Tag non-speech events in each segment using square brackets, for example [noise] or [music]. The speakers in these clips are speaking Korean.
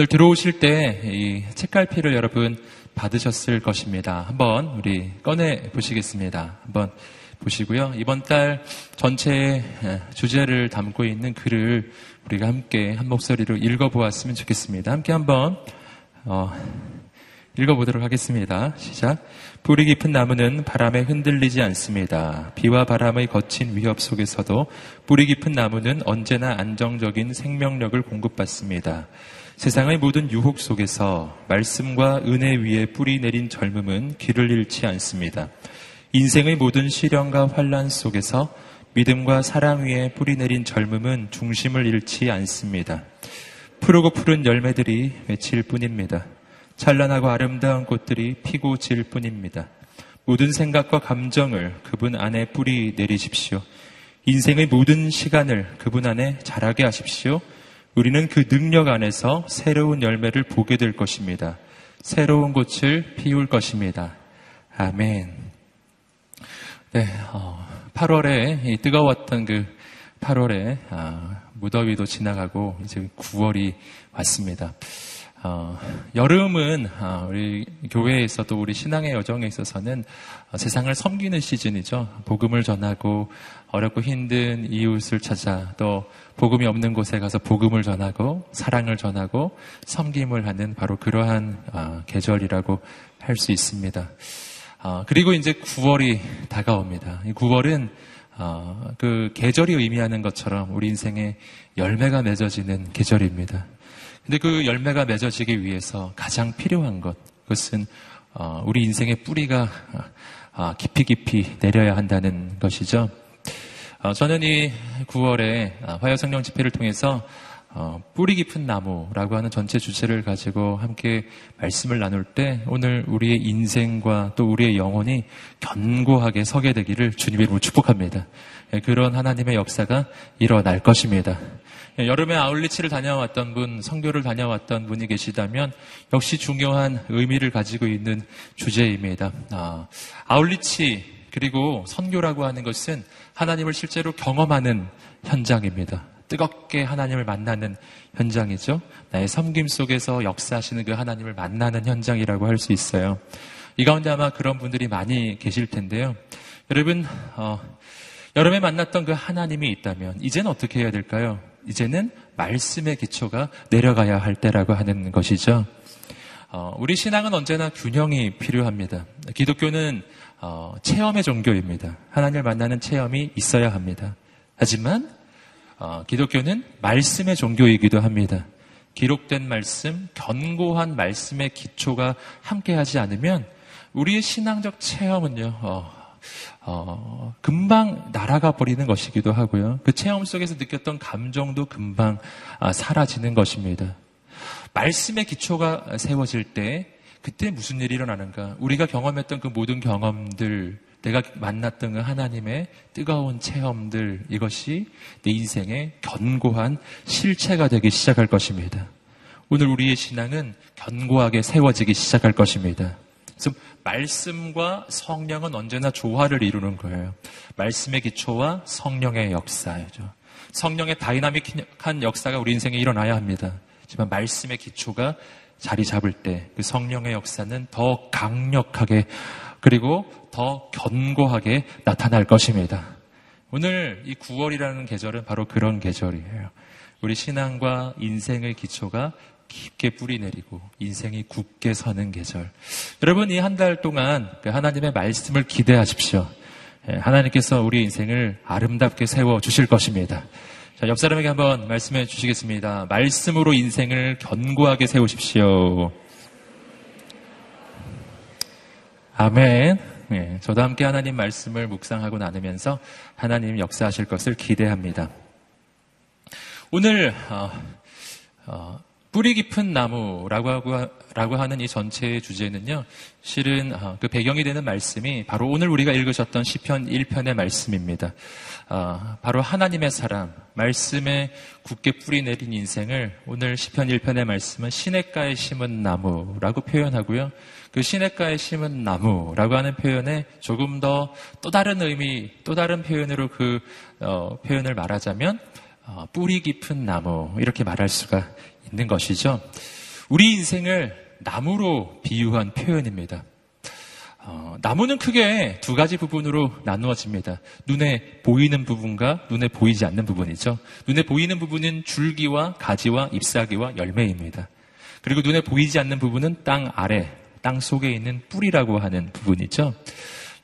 오늘 들어오실 때 이 책갈피를 여러분 받으셨을 것입니다. 한번 우리 꺼내 보시겠습니다. 한번 보시고요. 이번 달 전체의 주제를 담고 있는 글을 우리가 함께 한 목소리로 읽어보았으면 좋겠습니다. 함께 한번 어, 읽어보도록 하겠습니다. 시작. 뿌리 깊은 나무는 바람에 흔들리지 않습니다. 비와 바람의 거친 위협 속에서도 뿌리 깊은 나무는 언제나 안정적인 생명력을 공급받습니다. 세상의 모든 유혹 속에서 말씀과 은혜 위에 뿌리 내린 젊음은 길을 잃지 않습니다. 인생의 모든 시련과 환란 속에서 믿음과 사랑 위에 뿌리 내린 젊음은 중심을 잃지 않습니다. 푸르고 푸른 열매들이 맺힐 뿐입니다. 찬란하고 아름다운 꽃들이 피고 질 뿐입니다. 모든 생각과 감정을 그분 안에 뿌리 내리십시오. 인생의 모든 시간을 그분 안에 자라게 하십시오. 우리는 그 능력 안에서 새로운 열매를 보게 될 것입니다. 새로운 꽃을 피울 것입니다. 아멘. 네, 어, 8월에 뜨거웠던 그 8월에 아, 무더위도 지나가고 이제 9월이 왔습니다. 어, 여름은 어, 우리 교회에서 도 우리 신앙의 여정에 있어서는 어, 세상을 섬기는 시즌이죠. 복음을 전하고 어렵고 힘든 이웃을 찾아 또 복음이 없는 곳에 가서 복음을 전하고 사랑을 전하고 섬김을 하는 바로 그러한 어, 계절이라고 할 수 있습니다. 어, 그리고 이제 9월이 다가옵니다. 이 9월은 어, 그 계절이 의미하는 것처럼 우리 인생에 열매가 맺어지는 계절입니다. 근데 그 열매가 맺어지기 위해서 가장 필요한 것, 그것은 어, 우리 인생의 뿌리가 어, 깊이 깊이 내려야 한다는 것이죠. 어, 저는 이 9월에 화요 성령 집회를 통해서 뿌리 깊은 나무라고 하는 전체 주제를 가지고 함께 말씀을 나눌 때 오늘 우리의 인생과 또 우리의 영혼이 견고하게 서게 되기를 주님의 이름으로 축복합니다. 예, 그런 하나님의 역사가 일어날 것입니다. 예, 여름에 아울리치를 다녀왔던 분, 성교를 다녀왔던 분이 계시다면 역시 중요한 의미를 가지고 있는 주제입니다. 아, 아울리치 그리고 선교라고 하는 것은 하나님을 실제로 경험하는 현장입니다. 뜨겁게 하나님을 만나는 현장이죠. 나의 섬김 속에서 역사하시는 그 하나님을 만나는 현장이라고 할 수 있어요. 이 가운데 아마 그런 분들이 많이 계실 텐데요. 여러분, 어, 여름에 만났던 그 하나님이 있다면 이제는 어떻게 해야 될까요? 이제는 말씀의 기초가 내려가야 할 때라고 하는 것이죠. 어, 우리 신앙은 언제나 균형이 필요합니다. 기독교는 어, 체험의 종교입니다. 하나님을 만나는 체험이 있어야 합니다. 하지만 어, 기독교는 말씀의 종교이기도 합니다. 기록된 말씀, 견고한 말씀의 기초가 함께하지 않으면 우리의 신앙적 체험은요 어, 어, 금방 날아가 버리는 것이기도 하고요. 그 체험 속에서 느꼈던 감정도 금방 아, 사라지는 것입니다. 말씀의 기초가 세워질 때 그때 무슨 일이 일어나는가? 우리가 경험했던 그 모든 경험들, 내가 만났던 그 하나님의 뜨거운 체험들, 이것이 내 인생의 견고한 실체가 되기 시작할 것입니다. 오늘 우리의 신앙은 견고하게 세워지기 시작할 것입니다. 그래서 말씀과 성령은 언제나 조화를 이루는 거예요. 말씀의 기초와 성령의 역사죠. 성령의 다이나믹한 역사가 우리 인생에 일어나야 합니다. 하지만 말씀의 기초가 자리 잡을 때 그 성령의 역사는 더 강력하게 그리고 더 견고하게 나타날 것입니다. 오늘 이 9월이라는 계절은 바로 그런 계절이에요. 우리 신앙과 인생의 기초가 깊게 뿌리 내리고 인생이 굳게 서는 계절. 여러분 이 한 달 동안 그 하나님의 말씀을 기대하십시오. 예, 하나님께서 우리 인생을 아름답게 세워 주실 것입니다. 자, 옆 사람에게 한번 말씀해 주시겠습니다. 말씀으로 인생을 견고하게 세우십시오. 아멘. 네, 저도 함께 하나님 말씀을 묵상하고 나누면서 하나님 역사하실 것을 기대합니다. 오늘 어, 어, 뿌리 깊은 나무라고 하고, 라고 하는 이 전체의 주제는요, 실은 어, 그 배경이 되는 말씀이 바로 오늘 우리가 읽으셨던 시편 1편의 말씀입니다. 어, 바로 하나님의 사람, 말씀에 굳게 뿌리 내린 인생을 오늘 시편 1편의 말씀은 시냇가에 심은 나무라고 표현하고요. 그 시냇가에 심은 나무라고 하는 표현에 조금 더 또 다른 의미, 또 다른 표현으로 그 어, 표현을 말하자면 어, 뿌리 깊은 나무 이렇게 말할 수가 있는 것이죠. 우리 인생을 나무로 비유한 표현입니다. 어, 나무는 크게 두 가지 부분으로 나누어집니다. 눈에 보이는 부분과 눈에 보이지 않는 부분이죠. 눈에 보이는 부분은 줄기와 가지와 잎사귀와 열매입니다. 그리고 눈에 보이지 않는 부분은 땅 아래, 땅 속에 있는 뿌리라고 하는 부분이죠.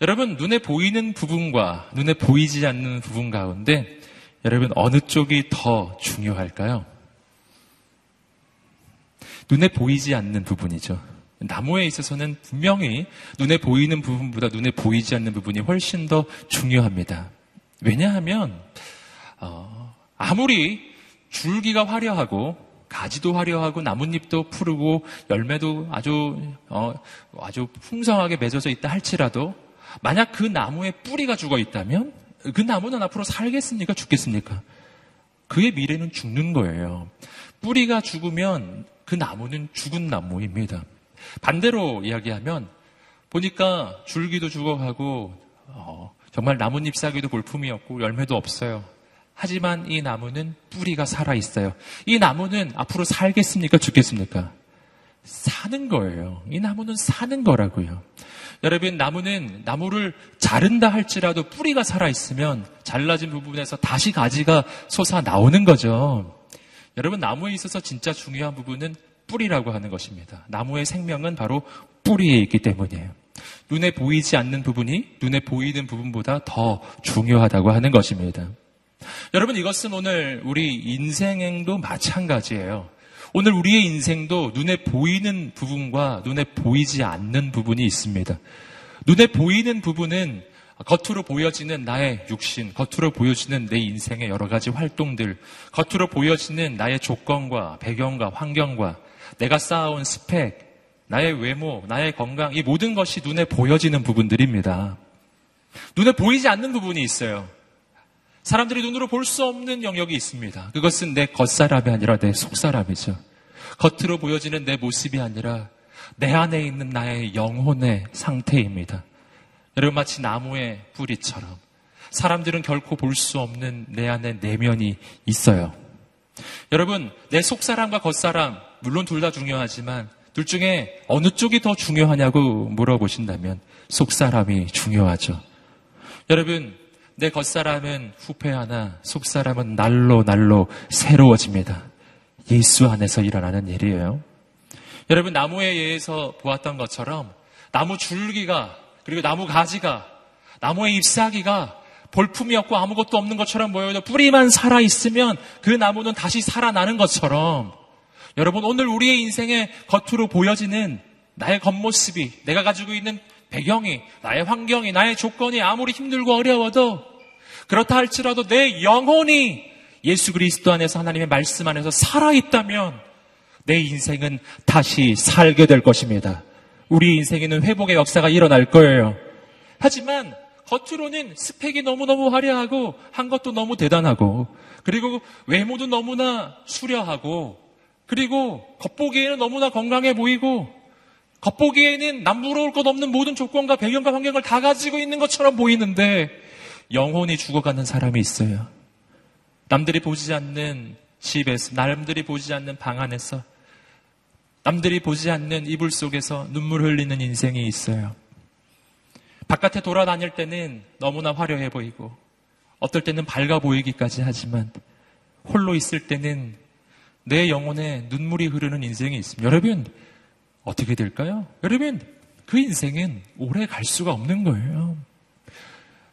여러분, 눈에 보이는 부분과 눈에 보이지 않는 부분 가운데 여러분, 어느 쪽이 더 중요할까요? 눈에 보이지 않는 부분이죠. 나무에 있어서는 분명히 눈에 보이는 부분보다 눈에 보이지 않는 부분이 훨씬 더 중요합니다. 왜냐하면 어, 아무리 줄기가 화려하고 가지도 화려하고 나뭇잎도 푸르고 열매도 아주 어, 아주 풍성하게 맺어져 있다 할지라도 만약 그 나무에 뿌리가 죽어 있다면 그 나무는 앞으로 살겠습니까? 죽겠습니까? 그의 미래는 죽는 거예요. 뿌리가 죽으면 그 나무는 죽은 나무입니다. 반대로 이야기하면 보니까 줄기도 죽어가고 어, 정말 나뭇잎 사기도 볼품이 없고 열매도 없어요. 하지만 이 나무는 뿌리가 살아 있어요. 이 나무는 앞으로 살겠습니까? 죽겠습니까? 사는 거예요. 이 나무는 사는 거라고요. 여러분, 나무는 나무를 자른다 할지라도 뿌리가 살아 있으면 잘라진 부분에서 다시 가지가 솟아 나오는 거죠. 여러분, 나무에 있어서 진짜 중요한 부분은 뿌리라고 하는 것입니다. 나무의 생명은 바로 뿌리에 있기 때문이에요. 눈에 보이지 않는 부분이 눈에 보이는 부분보다 더 중요하다고 하는 것입니다. 여러분, 이것은 오늘 우리 인생행도 마찬가지예요. 오늘 우리의 인생도 눈에 보이는 부분과 눈에 보이지 않는 부분이 있습니다. 눈에 보이는 부분은 겉으로 보여지는 나의 육신, 겉으로 보여지는 내 인생의 여러 가지 활동들, 겉으로 보여지는 나의 조건과 배경과 환경과 내가 쌓아온 스펙, 나의 외모, 나의 건강, 이 모든 것이 눈에 보여지는 부분들입니다. 눈에 보이지 않는 부분이 있어요. 사람들이 눈으로 볼 수 없는 영역이 있습니다. 그것은 내 겉사람이 아니라 내 속사람이죠. 겉으로 보여지는 내 모습이 아니라 내 안에 있는 나의 영혼의 상태입니다. 여러분 마치 나무의 뿌리처럼 사람들은 결코 볼 수 없는 내 안에 내면이 있어요. 여러분 내 속사람과 겉사람 물론 둘 다 중요하지만 둘 중에 어느 쪽이 더 중요하냐고 물어보신다면 속사람이 중요하죠. 여러분 내 겉사람은 후패하나 속사람은 날로 날로 새로워집니다. 예수 안에서 일어나는 일이에요. 여러분 나무에 의해서 보았던 것처럼 나무 줄기가 그리고 나무 가지가, 나무의 잎사귀가 볼품이 없고 아무것도 없는 것처럼 보여도 뿌리만 살아 있으면 그 나무는 다시 살아나는 것처럼 여러분 오늘 우리의 인생에 겉으로 보여지는 나의 겉모습이 내가 가지고 있는 배경이 나의 환경이 나의 조건이 아무리 힘들고 어려워도 그렇다 할지라도 내 영혼이 예수 그리스도 안에서 하나님의 말씀 안에서 살아 있다면 내 인생은 다시 살게 될 것입니다. 우리 인생에는 회복의 역사가 일어날 거예요. 하지만 겉으로는 스펙이 너무너무 화려하고 한 것도 너무 대단하고 그리고 외모도 너무나 수려하고 그리고 겉보기에는 너무나 건강해 보이고 겉보기에는 남부러울 것 없는 모든 조건과 배경과 환경을 다 가지고 있는 것처럼 보이는데 영혼이 죽어가는 사람이 있어요. 남들이 보지 않는 집에서, 남들이 보지 않는 방 안에서 남들이 보지 않는 이불 속에서 눈물 흘리는 인생이 있어요. 바깥에 돌아다닐 때는 너무나 화려해 보이고, 어떨 때는 밝아 보이기까지 하지만, 홀로 있을 때는 내 영혼에 눈물이 흐르는 인생이 있습니다. 여러분, 어떻게 될까요? 여러분, 그 인생은 오래 갈 수가 없는 거예요.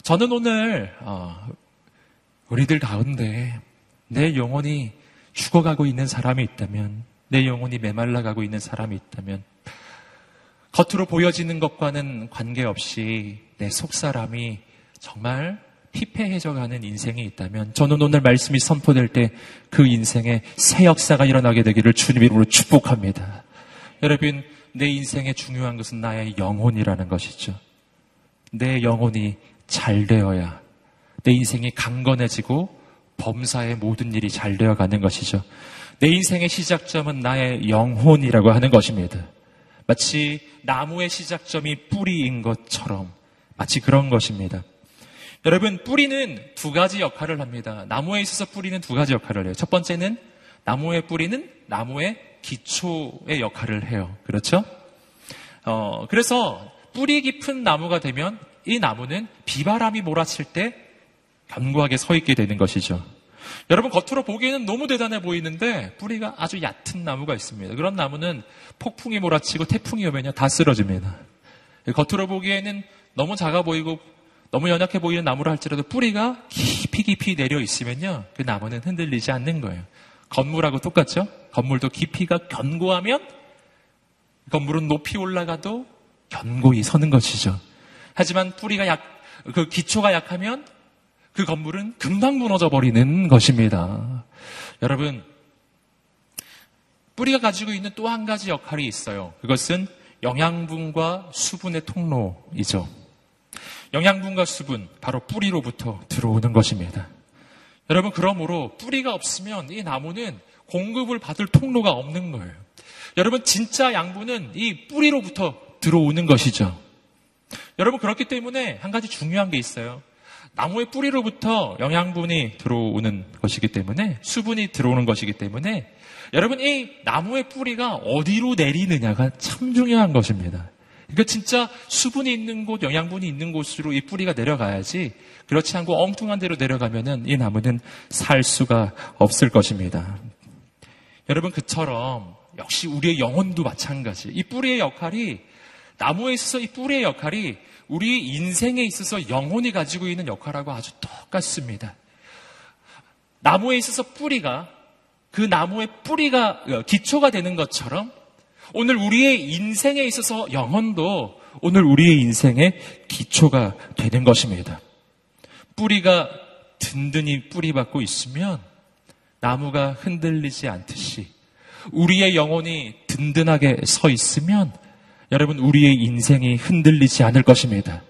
저는 오늘, 어, 우리들 가운데 내 영혼이 죽어가고 있는 사람이 있다면, 내 영혼이 메말라가고 있는 사람이 있다면 겉으로 보여지는 것과는 관계없이 내 속사람이 정말 피폐해져가는 인생이 있다면 저는 오늘 말씀이 선포될 때 그 인생에 새 역사가 일어나게 되기를 주님 이름으로 축복합니다. 여러분 내 인생에 중요한 것은 나의 영혼이라는 것이죠. 내 영혼이 잘 되어야 내 인생이 강건해지고 범사의 모든 일이 잘 되어가는 것이죠. 내 인생의 시작점은 나의 영혼이라고 하는 것입니다. 마치 나무의 시작점이 뿌리인 것처럼 마치 그런 것입니다. 여러분, 뿌리는 두 가지 역할을 합니다. 나무에 있어서 뿌리는 두 가지 역할을 해요. 첫 번째는 나무의 뿌리는 나무의 기초의 역할을 해요. 그렇죠? 어, 그래서 뿌리 깊은 나무가 되면 이 나무는 비바람이 몰아칠 때 견고하게 서 있게 되는 것이죠. 여러분 겉으로 보기에는 너무 대단해 보이는데 뿌리가 아주 얕은 나무가 있습니다. 그런 나무는 폭풍이 몰아치고 태풍이 오면요 다 쓰러집니다. 겉으로 보기에는 너무 작아 보이고 너무 연약해 보이는 나무를 할지라도 뿌리가 깊이 깊이 내려 있으면요 그 나무는 흔들리지 않는 거예요. 건물하고 똑같죠? 건물도 깊이가 견고하면 건물은 높이 올라가도 견고히 서는 것이죠. 하지만 뿌리가 약, 그 기초가 약하면 그 건물은 금방 무너져 버리는 것입니다. 여러분, 뿌리가 가지고 있는 또 한 가지 역할이 있어요. 그것은 영양분과 수분의 통로이죠. 영양분과 수분, 바로 뿌리로부터 들어오는 것입니다. 여러분, 그러므로 뿌리가 없으면 이 나무는 공급을 받을 통로가 없는 거예요. 여러분, 진짜 양분은 이 뿌리로부터 들어오는 것이죠. 여러분, 그렇기 때문에 한 가지 중요한 게 있어요. 나무의 뿌리로부터 영양분이 들어오는 것이기 때문에, 수분이 들어오는 것이기 때문에, 여러분, 이 나무의 뿌리가 어디로 내리느냐가 참 중요한 것입니다. 그러니까 진짜 수분이 있는 곳, 영양분이 있는 곳으로 이 뿌리가 내려가야지, 그렇지 않고 엉뚱한 데로 내려가면은 이 나무는 살 수가 없을 것입니다. 여러분, 그처럼 역시 우리의 영혼도 마찬가지. 이 뿌리의 역할이 나무에 있어서 이 뿌리의 역할이 우리 인생에 있어서 영혼이 가지고 있는 역할하고 아주 똑같습니다. 나무에 있어서 뿌리가 그 나무의 뿌리가 어, 기초가 되는 것처럼 오늘 우리의 인생에 있어서 영혼도 오늘 우리의 인생의 기초가 되는 것입니다. 뿌리가 든든히 뿌리받고 있으면 나무가 흔들리지 않듯이 우리의 영혼이 든든하게 서 있으면 여러분, 우리의 인생이 흔들리지 않을 것입니다.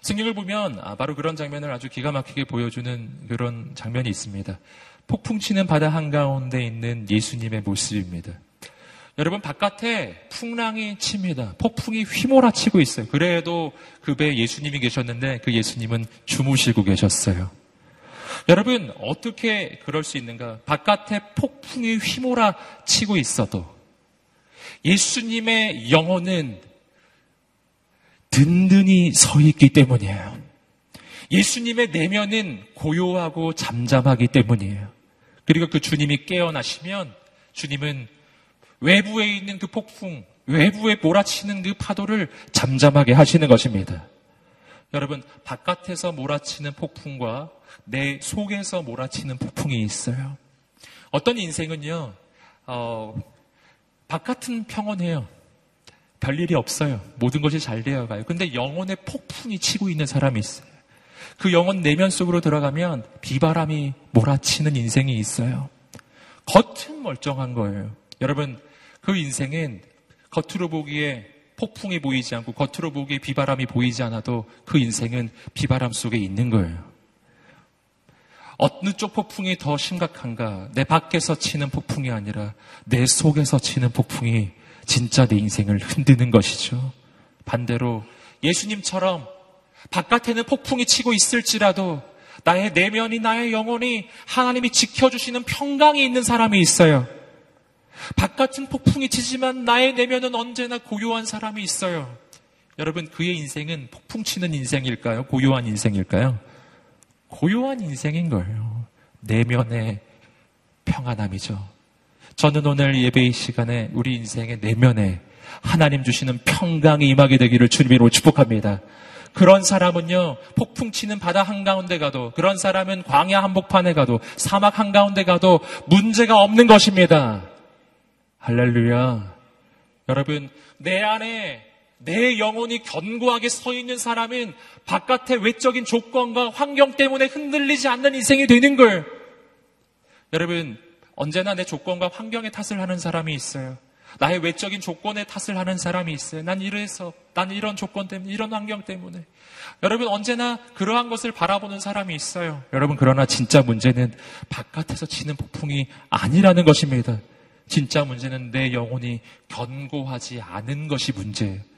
성경을 보면 아, 바로 그런 장면을 아주 기가 막히게 보여주는 그런 장면이 있습니다. 폭풍 치는 바다 한가운데 있는 예수님의 모습입니다. 여러분 바깥에 풍랑이 칩니다. 폭풍이 휘몰아치고 있어요. 그래도 그 배에 예수님이 계셨는데 그 예수님은 주무시고 계셨어요. 여러분 어떻게 그럴 수 있는가? 바깥에 폭풍이 휘몰아치고 있어도 예수님의 영혼은 든든히 서 있기 때문이에요. 예수님의 내면은 고요하고 잠잠하기 때문이에요. 그리고 그 주님이 깨어나시면 주님은 외부에 있는 그 폭풍, 외부에 몰아치는 그 파도를 잠잠하게 하시는 것입니다. 여러분, 바깥에서 몰아치는 폭풍과 내 속에서 몰아치는 폭풍이 있어요. 어떤 인생은요, 어, 바깥은 평온해요. 별일이 없어요. 모든 것이 잘 되어 가요. 근데 영혼의 폭풍이 치고 있는 사람이 있어요. 그 영혼 내면 속으로 들어가면 비바람이 몰아치는 인생이 있어요. 겉은 멀쩡한 거예요. 여러분, 그 인생은 겉으로 보기에 폭풍이 보이지 않고 겉으로 보기에 비바람이 보이지 않아도 그 인생은 비바람 속에 있는 거예요. 어느 쪽 폭풍이 더 심각한가? 내 밖에서 치는 폭풍이 아니라 내 속에서 치는 폭풍이 진짜 내 인생을 흔드는 것이죠. 반대로 예수님처럼 바깥에는 폭풍이 치고 있을지라도 나의 내면이 나의 영혼이 하나님이 지켜주시는 평강이 있는 사람이 있어요. 바깥은 폭풍이 치지만 나의 내면은 언제나 고요한 사람이 있어요. 여러분, 그의 인생은 폭풍 치는 인생일까요? 고요한 인생일까요? 고요한 인생인 거예요. 내면의 평안함이죠. 저는 오늘 예배의 시간에 우리 인생의 내면에 하나님 주시는 평강이 임하게 되기를 주님으로 축복합니다. 그런 사람은요, 폭풍 치는 바다 한가운데 가도, 그런 사람은 광야 한복판에 가도, 사막 한가운데 가도 문제가 없는 것입니다. 할렐루야. 여러분, 내 안에 내 영혼이 견고하게 서 있는 사람은 바깥의 외적인 조건과 환경 때문에 흔들리지 않는 인생이 되는 걸. 여러분, 언제나 내 조건과 환경의 탓을 하는 사람이 있어요. 나의 외적인 조건의 탓을 하는 사람이 있어요. 난 이래서, 난 이런 조건 때문에, 이런 환경 때문에. 여러분, 언제나 그러한 것을 바라보는 사람이 있어요. 여러분, 그러나 진짜 문제는 바깥에서 치는 폭풍이 아니라는 것입니다. 진짜 문제는 내 영혼이 견고하지 않은 것이 문제예요.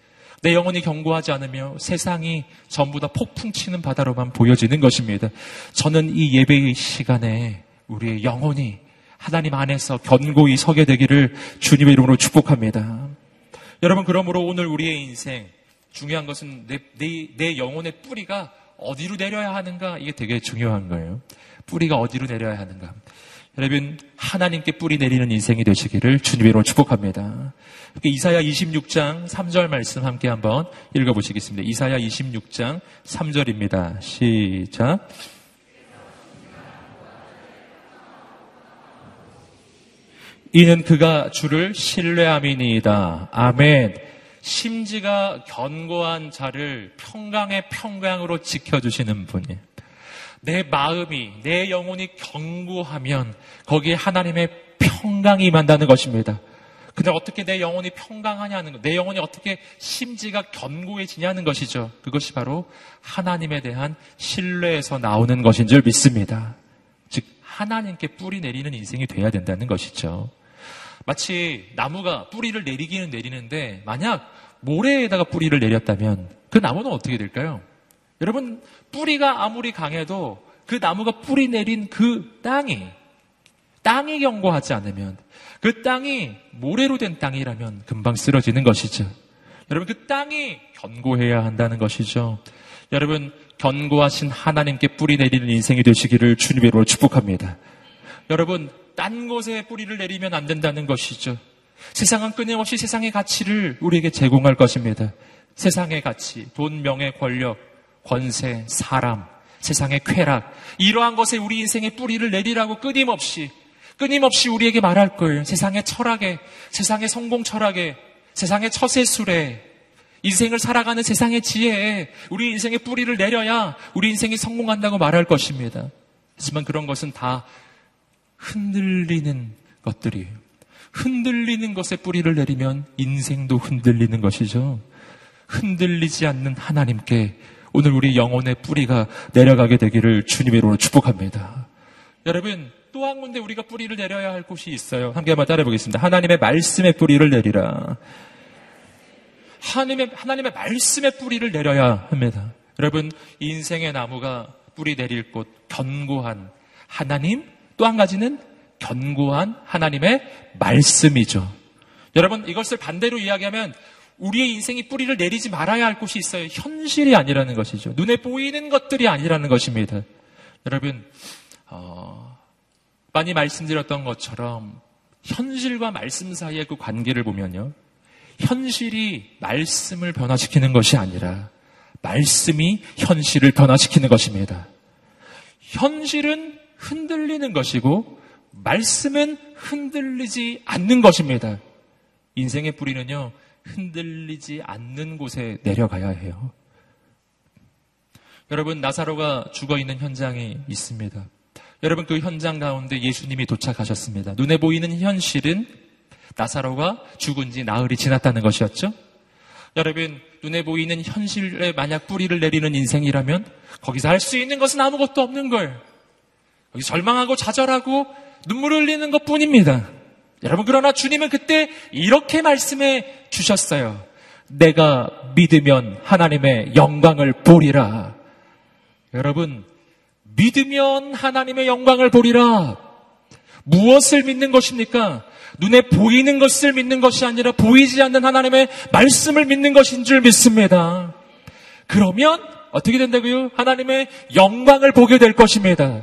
내 영혼이 견고하지 않으며 세상이 전부 다 폭풍 치는 바다로만 보여지는 것입니다. 저는 이 예배의 시간에 우리의 영혼이 하나님 안에서 견고히 서게 되기를 주님의 이름으로 축복합니다. 여러분, 그러므로 오늘 우리의 인생, 중요한 것은 내, 내, 내 영혼의 뿌리가 어디로 내려야 하는가? 이게 되게 중요한 거예요. 뿌리가 어디로 내려야 하는가? 여러분, 하나님께 뿌리 내리는 인생이 되시기를 주님의 이름으로 축복합니다. 이사야 26장 3절 말씀 함께 한번 읽어보시겠습니다. 이사야 26장 3절입니다. 시작. 이는 그가 주를 신뢰함이니이다. 아멘. 심지가 견고한 자를 평강의 평강으로 지켜주시는 분이에요. 내 마음이, 내 영혼이 견고하면 거기에 하나님의 평강이 임한다는 것입니다. 근데 어떻게 내 영혼이 평강하냐는 것, 내 영혼이 어떻게 심지가 견고해지냐는 것이죠. 그것이 바로 하나님에 대한 신뢰에서 나오는 것인 줄 믿습니다. 즉, 하나님께 뿌리 내리는 인생이 돼야 된다는 것이죠. 마치 나무가 뿌리를 내리기는 내리는데 만약 모래에다가 뿌리를 내렸다면 그 나무는 어떻게 될까요? 여러분 뿌리가 아무리 강해도 그 나무가 뿌리 내린 그 땅이 땅이 견고하지 않으면 그 땅이 모래로 된 땅이라면 금방 쓰러지는 것이죠. 여러분 그 땅이 견고해야 한다는 것이죠. 여러분 견고하신 하나님께 뿌리 내리는 인생이 되시기를 주님의 이름으로 축복합니다. 여러분 딴 곳에 뿌리를 내리면 안 된다는 것이죠. 세상은 끊임없이 세상의 가치를 우리에게 제공할 것입니다. 세상의 가치, 돈, 명예, 권력, 권세, 사람, 세상의 쾌락, 이러한 것에 우리 인생의 뿌리를 내리라고 끊임없이, 끊임없이 우리에게 말할 거예요. 세상의 철학에, 세상의 성공 철학에, 세상의 처세술에, 인생을 살아가는 세상의 지혜에 우리 인생의 뿌리를 내려야 우리 인생이 성공한다고 말할 것입니다. 하지만 그런 것은 다 흔들리는 것들이에요. 흔들리는 것에 뿌리를 내리면 인생도 흔들리는 것이죠. 흔들리지 않는 하나님께 오늘 우리 영혼의 뿌리가 내려가게 되기를 주님의 이름으로 축복합니다. 여러분, 또 한 군데 우리가 뿌리를 내려야 할 곳이 있어요. 함께 한번 따라해 보겠습니다. 하나님의 말씀의 뿌리를 내리라. 하나님의, 하나님의 말씀의 뿌리를 내려야 합니다. 여러분, 인생의 나무가 뿌리 내릴 곳, 견고한 하나님, 또 한 가지는 견고한 하나님의 말씀이죠. 여러분, 이것을 반대로 이야기하면 우리의 인생이 뿌리를 내리지 말아야 할 곳이 있어요. 현실이 아니라는 것이죠. 눈에 보이는 것들이 아니라는 것입니다. 여러분, 어, 많이 말씀드렸던 것처럼 현실과 말씀 사이의 그 관계를 보면요. 현실이 말씀을 변화시키는 것이 아니라 말씀이 현실을 변화시키는 것입니다. 현실은 흔들리는 것이고 말씀은 흔들리지 않는 것입니다. 인생의 뿌리는요, 흔들리지 않는 곳에 내려가야 해요. 여러분, 나사로가 죽어 있는 현장이 있습니다. 여러분, 그 현장 가운데 예수님이 도착하셨습니다. 눈에 보이는 현실은 나사로가 죽은 지 나흘이 지났다는 것이었죠. 여러분, 눈에 보이는 현실에 만약 뿌리를 내리는 인생이라면 거기서 할 수 있는 것은 아무것도 없는. 여기 절망하고 좌절하고 눈물 흘리는 것 뿐입니다. 여러분, 그러나 주님은 그때 이렇게 말씀해 주셨어요. 내가 믿으면 하나님의 영광을 보리라. 여러분, 믿으면 하나님의 영광을 보리라. 무엇을 믿는 것입니까? 눈에 보이는 것을 믿는 것이 아니라 보이지 않는 하나님의 말씀을 믿는 것인 줄 믿습니다. 그러면 어떻게 된다고요? 하나님의 영광을 보게 될 것입니다.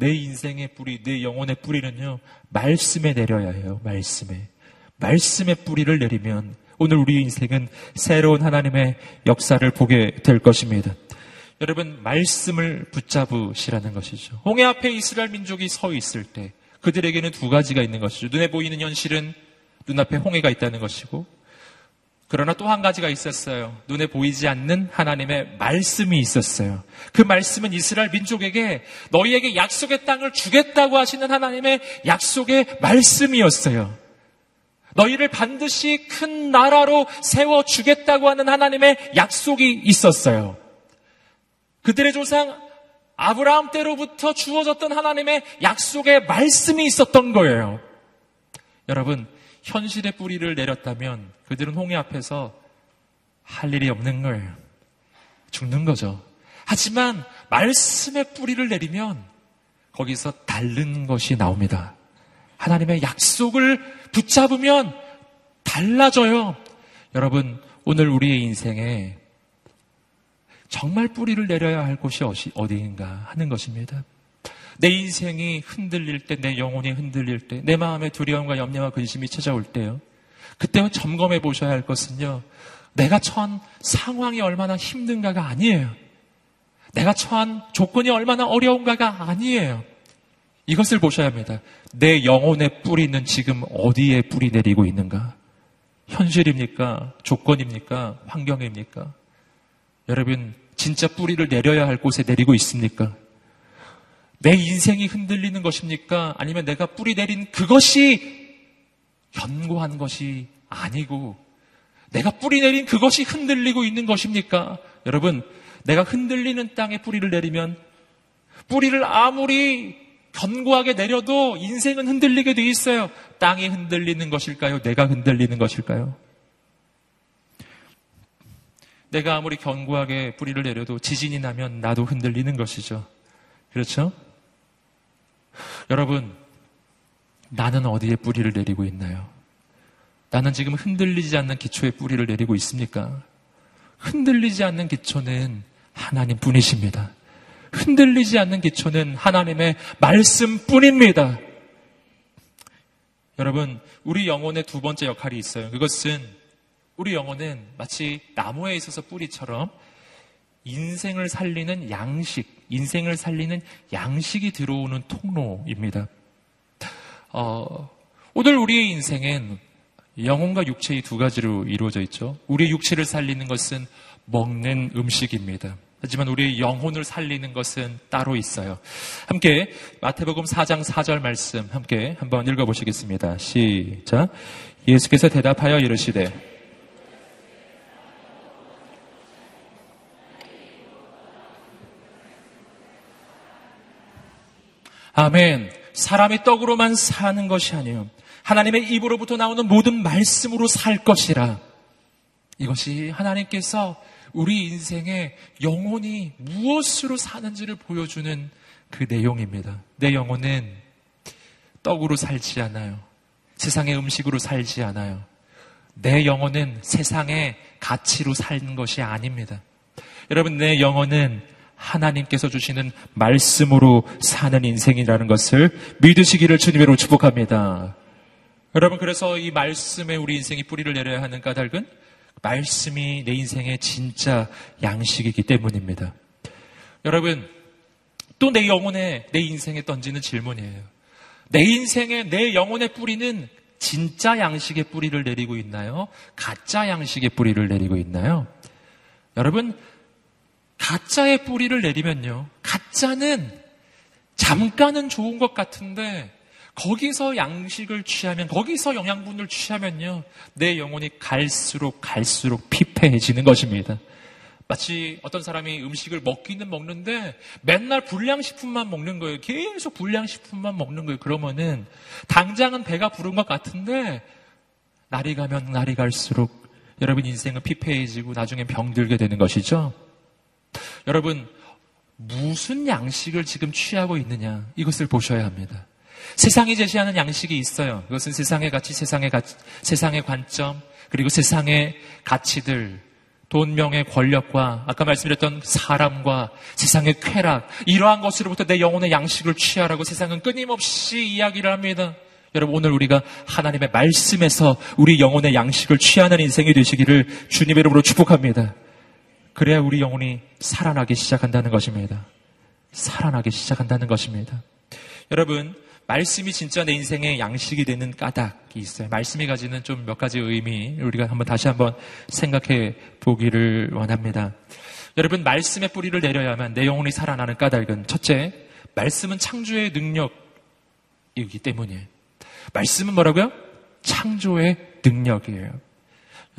내 인생의 뿌리, 내 영혼의 뿌리는요, 말씀에 내려야 해요, 말씀에. 말씀의 뿌리를 내리면 오늘 우리 인생은 새로운 하나님의 역사를 보게 될 것입니다. 여러분, 말씀을 붙잡으시라는 것이죠. 홍해 앞에 이스라엘 민족이 서 있을 때 그들에게는 두 가지가 있는 것이죠. 눈에 보이는 현실은 눈앞에 홍해가 있다는 것이고 그러나 또 한 가지가 있었어요. 눈에 보이지 않는 하나님의 말씀이 있었어요. 그 말씀은 이스라엘 민족에게 너희에게 약속의 땅을 주겠다고 하시는 하나님의 약속의 말씀이었어요. 너희를 반드시 큰 나라로 세워 주겠다고 하는 하나님의 약속이 있었어요. 그들의 조상 아브라함 때로부터 주어졌던 하나님의 약속의 말씀이 있었던 거예요. 여러분, 현실의 뿌리를 내렸다면 그들은 홍해 앞에서 할 일이 없는 걸 죽는 거죠. 하지만 말씀의 뿌리를 내리면 거기서 다른 것이 나옵니다. 하나님의 약속을 붙잡으면 달라져요. 여러분, 오늘 우리의 인생에 정말 뿌리를 내려야 할 곳이 어디인가 하는 것입니다. 내 인생이 흔들릴 때, 내 영혼이 흔들릴 때, 내 마음에 두려움과 염려와 근심이 찾아올 때요. 그때 점검해 보셔야 할 것은요. 내가 처한 상황이 얼마나 힘든가가 아니에요. 내가 처한 조건이 얼마나 어려운가가 아니에요. 이것을 보셔야 합니다. 내 영혼의 뿌리는 지금 어디에 뿌리 내리고 있는가? 현실입니까? 조건입니까? 환경입니까? 여러분, 진짜 뿌리를 내려야 할 곳에 내리고 있습니까? 내 인생이 흔들리는 것입니까? 아니면 내가 뿌리 내린 그것이 견고한 것이 아니고 내가 뿌리 내린 그것이 흔들리고 있는 것입니까? 여러분, 내가 흔들리는 땅에 뿌리를 내리면 뿌리를 아무리 견고하게 내려도 인생은 흔들리게 돼 있어요. 땅이 흔들리는 것일까요? 내가 흔들리는 것일까요? 내가 아무리 견고하게 뿌리를 내려도 지진이 나면 나도 흔들리는 것이죠. 그렇죠? 여러분, 나는 어디에 뿌리를 내리고 있나요? 나는 지금 흔들리지 않는 기초에 뿌리를 내리고 있습니까? 흔들리지 않는 기초는 하나님 뿐이십니다. 흔들리지 않는 기초는 하나님의 말씀 뿐입니다. 여러분, 우리 영혼의 두 번째 역할이 있어요. 그것은 우리 영혼은 마치 나무에 있어서 뿌리처럼 인생을 살리는 양식, 인생을 살리는 양식이 들어오는 통로입니다. 어, 오늘 우리의 인생은 영혼과 육체의 두 가지로 이루어져 있죠. 우리의 육체를 살리는 것은 먹는 음식입니다. 하지만 우리의 영혼을 살리는 것은 따로 있어요. 함께 마태복음 4장 4절 말씀 함께 한번 읽어보시겠습니다. 시작. 예수께서 대답하여 이르시되 아멘. 사람이 떡으로만 사는 것이 아니에요. 하나님의 입으로부터 나오는 모든 말씀으로 살 것이라. 이것이 하나님께서 우리 인생의 영혼이 무엇으로 사는지를 보여주는 그 내용입니다. 내 영혼은 떡으로 살지 않아요. 세상의 음식으로 살지 않아요. 내 영혼은 세상의 가치로 사는 것이 아닙니다. 여러분, 내 영혼은 하나님께서 주시는 말씀으로 사는 인생이라는 것을 믿으시기를 주님으로 축복합니다. 여러분, 그래서 이 말씀에 우리 인생이 뿌리를 내려야 하는 까닭은 말씀이 내 인생의 진짜 양식이기 때문입니다. 여러분, 또 내 영혼에, 내 인생에 던지는 질문이에요. 내 인생에, 내 영혼의 뿌리는 진짜 양식의 뿌리를 내리고 있나요? 가짜 양식의 뿌리를 내리고 있나요? 여러분, 가짜의 뿌리를 내리면요. 가짜는 잠깐은 좋은 것 같은데 거기서 양식을 취하면, 거기서 영양분을 취하면요. 내 영혼이 갈수록 갈수록 피폐해지는 것입니다. 마치 어떤 사람이 음식을 먹기는 먹는데 맨날 불량식품만 먹는 거예요. 계속 불량식품만 먹는 거예요. 그러면은 당장은 배가 부른 것 같은데 날이 가면 날이 갈수록 여러분 인생은 피폐해지고 나중에 병들게 되는 것이죠. 여러분 무슨 양식을 지금 취하고 있느냐 이것을 보셔야 합니다. 세상이 제시하는 양식이 있어요. 그것은 세상의 가치, 세상의 가치, 세상의 관점, 그리고 세상의 가치들, 돈, 명의 권력과 아까 말씀드렸던 사람과 세상의 쾌락, 이러한 것으로부터 내 영혼의 양식을 취하라고 세상은 끊임없이 이야기를 합니다. 여러분, 오늘 우리가 하나님의 말씀에서 우리 영혼의 양식을 취하는 인생이 되시기를 주님의 이름으로 축복합니다. 그래야 우리 영혼이 살아나기 시작한다는 것입니다. 살아나기 시작한다는 것입니다. 여러분, 말씀이 진짜 내 인생의 양식이 되는 까닭이 있어요. 말씀이 가지는 좀 몇 가지 의미 우리가 한번 다시 한번 생각해 보기를 원합니다. 여러분 말씀의 뿌리를 내려야만 내 영혼이 살아나는 까닭은 첫째 말씀은 창조의 능력이기 때문이에요. 말씀은 뭐라고요? 창조의 능력이에요.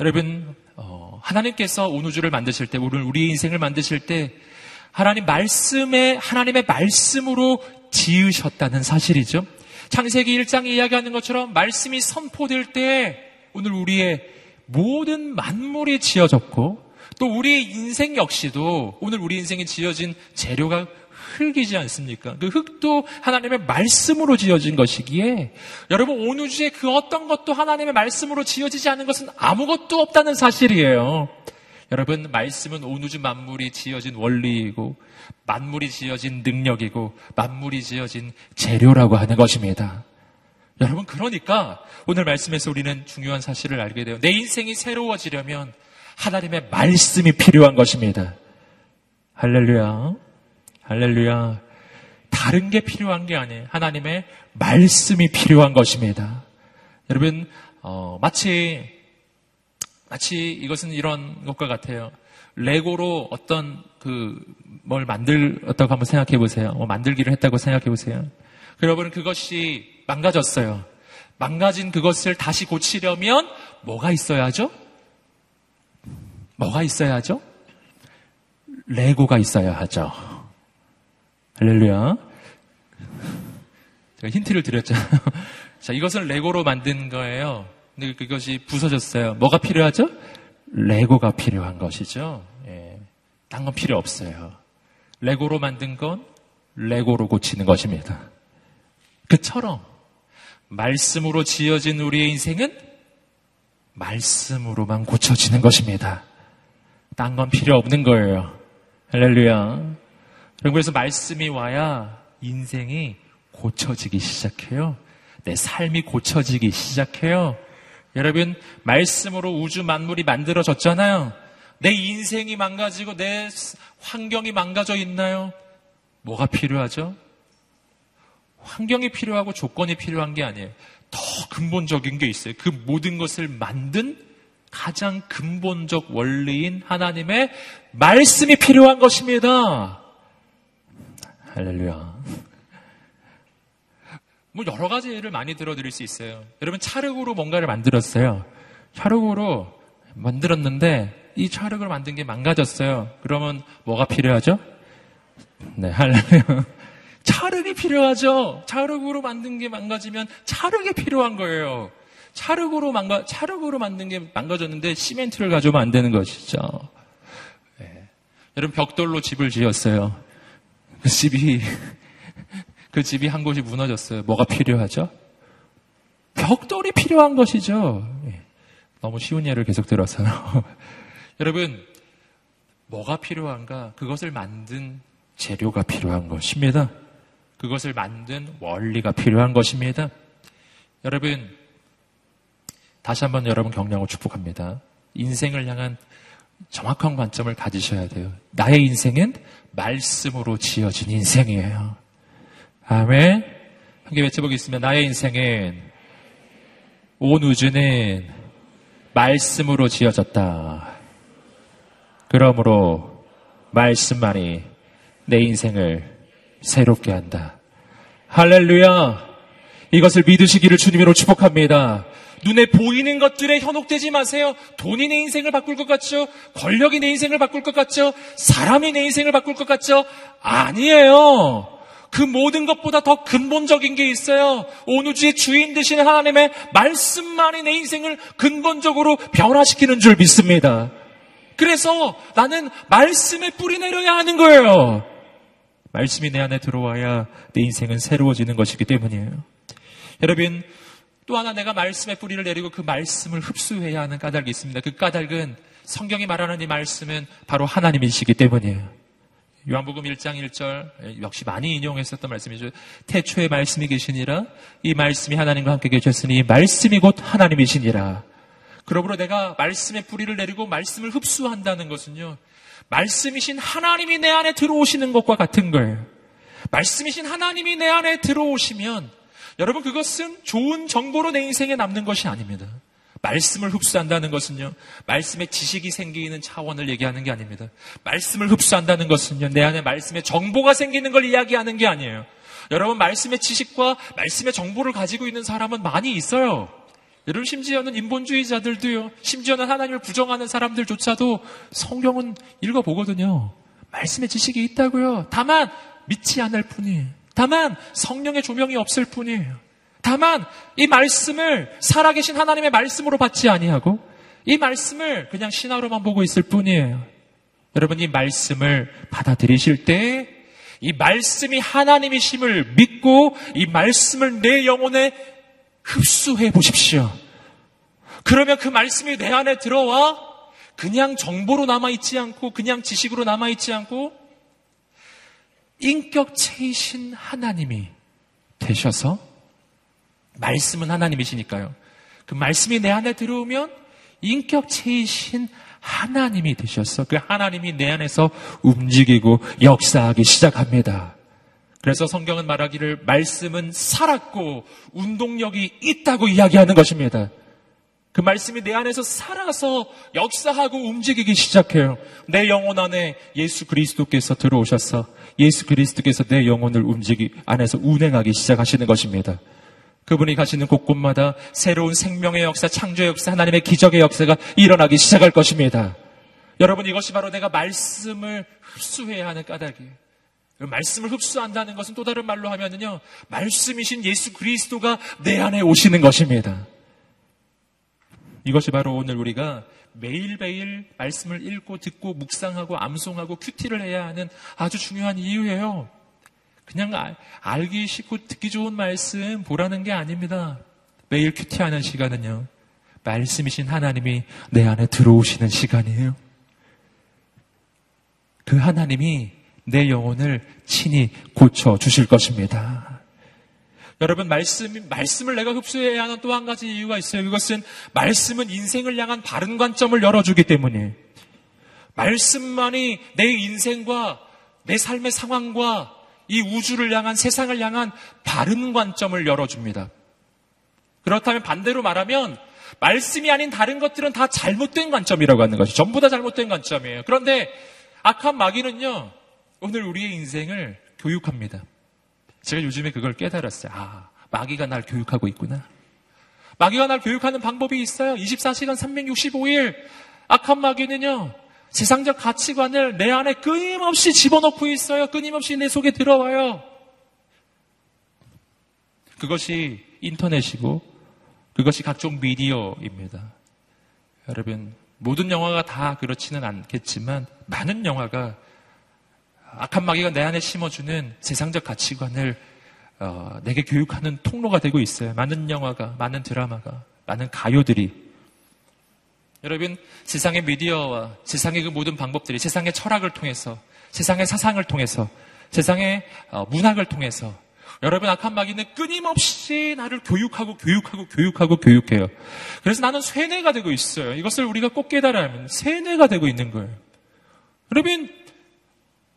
여러분 어, 하나님께서 온 우주를 만드실 때, 우리 우리 인생을 만드실 때 하나님 말씀에 하나님의 말씀으로 지으셨다는 사실이죠. 창세기 1장에 이야기하는 것처럼 말씀이 선포될 때 오늘 우리의 모든 만물이 지어졌고 또 우리 인생 역시도 오늘 우리 인생이 지어진 재료가 흙이지 않습니까? 그 흙도 하나님의 말씀으로 지어진 것이기에 여러분 온 우주에 그 어떤 것도 하나님의 말씀으로 지어지지 않은 것은 아무것도 없다는 사실이에요. 여러분 말씀은 온 우주 만물이 지어진 원리이고 만물이 지어진 능력이고 만물이 지어진 재료라고 하는 것입니다. 여러분 그러니까 오늘 말씀에서 우리는 중요한 사실을 알게 돼요. 내 인생이 새로워지려면 하나님의 말씀이 필요한 것입니다. 할렐루야. 할렐루야. 다른 게 필요한 게 아니에요. 하나님의 말씀이 필요한 것입니다. 여러분, 어, 마치, 마치 이것은 이런 것과 같아요. 레고로 어떤 그, 뭘 만들었다고 한번 생각해 보세요. 뭐 만들기를 했다고 생각해 보세요. 여러분, 그것이 망가졌어요. 망가진 그것을 다시 고치려면 뭐가 있어야죠? 뭐가 있어야죠? 레고가 있어야 하죠. 할렐루야. 제가 힌트를 드렸잖아요. [laughs] 자, 이것은 레고로 만든 거예요. 근데 그것이 부서졌어요. 뭐가 필요하죠? 레고가 필요한 것이죠. 예. 딴 건 필요 없어요. 레고로 만든 건 레고로 고치는 것입니다. 그처럼 말씀으로 지어진 우리의 인생은 말씀으로만 고쳐지는 것입니다. 딴 건 필요 없는 거예요. 할렐루야. 그래서 말씀이 와야 인생이 고쳐지기 시작해요. 내 삶이 고쳐지기 시작해요. 여러분, 말씀으로 우주 만물이 만들어졌잖아요. 내 인생이 망가지고 내 환경이 망가져 있나요? 뭐가 필요하죠? 환경이 필요하고 조건이 필요한 게 아니에요. 더 근본적인 게 있어요. 그 모든 것을 만든 가장 근본적 원리인 하나님의 말씀이 필요한 것입니다. 할렐루야. 뭐 여러 가지 예를 많이 들어드릴 수 있어요. 여러분 찰흙으로 뭔가를 만들었어요. 찰흙으로 만들었는데 이 찰흙을 만든 게 망가졌어요. 그러면 뭐가 필요하죠? 네, 할렐루야. [laughs] 찰흙이 필요하죠. 찰흙으로 만든 게 망가지면 찰흙이 필요한 거예요. 찰흙으로 망가 찰흙으로 만든 게 망가졌는데 시멘트를 가져오면 안 되는 것이죠. 네. 여러분 벽돌로 집을 지었어요. 그 집이, 그 집이 한 곳이 무너졌어요. 뭐가 필요하죠? 벽돌이 필요한 것이죠. 예. 너무 쉬운 예를 계속 들어서요. [laughs] 여러분, 뭐가 필요한가? 그것을 만든 재료가 필요한 것입니다. 그것을 만든 원리가 필요한 것입니다. 여러분, 다시 한번 여러분 격려하고 축복합니다. 인생을 향한 정확한 관점을 가지셔야 돼요. 나의 인생은 말씀으로 지어진 인생이에요. 아멘. 함께 외쳐보겠습니다. 나의 인생은 온 우주는 말씀으로 지어졌다. 그러므로 말씀만이 내 인생을 새롭게 한다. 할렐루야. 이것을 믿으시기를 주님으로 축복합니다. 눈에 보이는 것들에 현혹되지 마세요. 돈이 내 인생을 바꿀 것 같죠? 권력이 내 인생을 바꿀 것 같죠? 사람이 내 인생을 바꿀 것 같죠? 아니에요. 그 모든 것보다 더 근본적인 게 있어요. 온 우주의 주인 되신 하나님의 말씀만이 내 인생을 근본적으로 변화시키는 줄 믿습니다. 그래서 나는 말씀에 뿌리 내려야 하는 거예요. 말씀이 내 안에 들어와야 내 인생은 새로워지는 것이기 때문이에요. 여러분, 또 하나 내가 말씀의 뿌리를 내리고 그 말씀을 흡수해야 하는 까닭이 있습니다. 그 까닭은 성경이 말하는 이 말씀은 바로 하나님이시기 때문이에요. 요한복음 1장 1절 역시 많이 인용했었던 말씀이죠. 태초에 말씀이 계시니라 이 말씀이 하나님과 함께 계셨으니 말씀이 곧 하나님이시니라. 그러므로 내가 말씀의 뿌리를 내리고 말씀을 흡수한다는 것은요. 말씀이신 하나님이 내 안에 들어오시는 것과 같은 거예요. 말씀이신 하나님이 내 안에 들어오시면 여러분 그것은 좋은 정보로 내 인생에 남는 것이 아닙니다. 말씀을 흡수한다는 것은요, 말씀의 지식이 생기는 차원을 얘기하는 게 아닙니다. 말씀을 흡수한다는 것은요, 내 안에 말씀의 정보가 생기는 걸 이야기하는 게 아니에요. 여러분, 말씀의 지식과 말씀의 정보를 가지고 있는 사람은 많이 있어요. 여러분, 심지어는 인본주의자들도요, 심지어는 하나님을 부정하는 사람들조차도 성경은 읽어보거든요. 말씀의 지식이 있다고요. 다만, 믿지 않을 뿐이에요. 다만 성령의 조명이 없을 뿐이에요. 다만 이 말씀을 살아계신 하나님의 말씀으로 받지 아니하고 이 말씀을 그냥 신화로만 보고 있을 뿐이에요. 여러분 이 말씀을 받아들이실 때 이 말씀이 하나님이심을 믿고 이 말씀을 내 영혼에 흡수해 보십시오. 그러면 그 말씀이 내 안에 들어와 그냥 정보로 남아있지 않고 그냥 지식으로 남아있지 않고 인격체이신 하나님이 되셔서 말씀은 하나님이시니까요. 그 말씀이 내 안에 들어오면 인격체이신 하나님이 되셔서 그 하나님이 내 안에서 움직이고 역사하기 시작합니다. 그래서 성경은 말하기를 말씀은 살았고 운동력이 있다고 이야기하는 것입니다. 그 말씀이 내 안에서 살아서 역사하고 움직이기 시작해요. 내 영혼 안에 예수 그리스도께서 들어오셔서 예수 그리스도께서 내 영혼을 움직이 안에서 운행하기 시작하시는 것입니다. 그분이 가시는 곳곳마다 새로운 생명의 역사, 창조의 역사, 하나님의 기적의 역사가 일어나기 시작할 것입니다. 여러분 이것이 바로 내가 말씀을 흡수해야 하는 까닭이에요. 그 말씀을 흡수한다는 것은 또 다른 말로 하면은요, 말씀이신 예수 그리스도가 내 안에 오시는 것입니다. 이것이 바로 오늘 우리가 매일매일 말씀을 읽고 듣고 묵상하고 암송하고 큐티를 해야 하는 아주 중요한 이유예요. 그냥 아, 알기 쉽고 듣기 좋은 말씀 보라는 게 아닙니다. 매일 큐티하는 시간은요. 말씀이신 하나님이 내 안에 들어오시는 시간이에요. 그 하나님이 내 영혼을 친히 고쳐 주실 것입니다. 여러분, 말씀, 말씀을 내가 흡수해야 하는 또 한 가지 이유가 있어요. 그것은 말씀은 인생을 향한 바른 관점을 열어주기 때문에 말씀만이 내 인생과 내 삶의 상황과 이 우주를 향한 세상을 향한 바른 관점을 열어줍니다. 그렇다면 반대로 말하면 말씀이 아닌 다른 것들은 다 잘못된 관점이라고 하는 것이 전부 다 잘못된 관점이에요. 그런데 악한 마귀는요, 오늘 우리의 인생을 교육합니다. 제가 요즘에 그걸 깨달았어요. 아, 마귀가 날 교육하고 있구나. 마귀가 날 교육하는 방법이 있어요. 24시간 365일. 악한 마귀는요, 세상적 가치관을 내 안에 끊임없이 집어넣고 있어요. 끊임없이 내 속에 들어와요. 그것이 인터넷이고, 그것이 각종 미디어입니다. 여러분, 모든 영화가 다 그렇지는 않겠지만, 많은 영화가 악한 마귀가 내 안에 심어주는 세상적 가치관을 어, 내게 교육하는 통로가 되고 있어요. 많은 영화가, 많은 드라마가, 많은 가요들이. 여러분, 세상의 미디어와 세상의 그 모든 방법들이 세상의 철학을 통해서, 세상의 사상을 통해서, 세상의 어, 문학을 통해서, 여러분 악한 마귀는 끊임없이 나를 교육하고 교육하고 교육하고 교육해요. 그래서 나는 쇠뇌가 되고 있어요. 이것을 우리가 꼭 깨달아야 하면 쇠뇌가 되고 있는 거예요. 여러분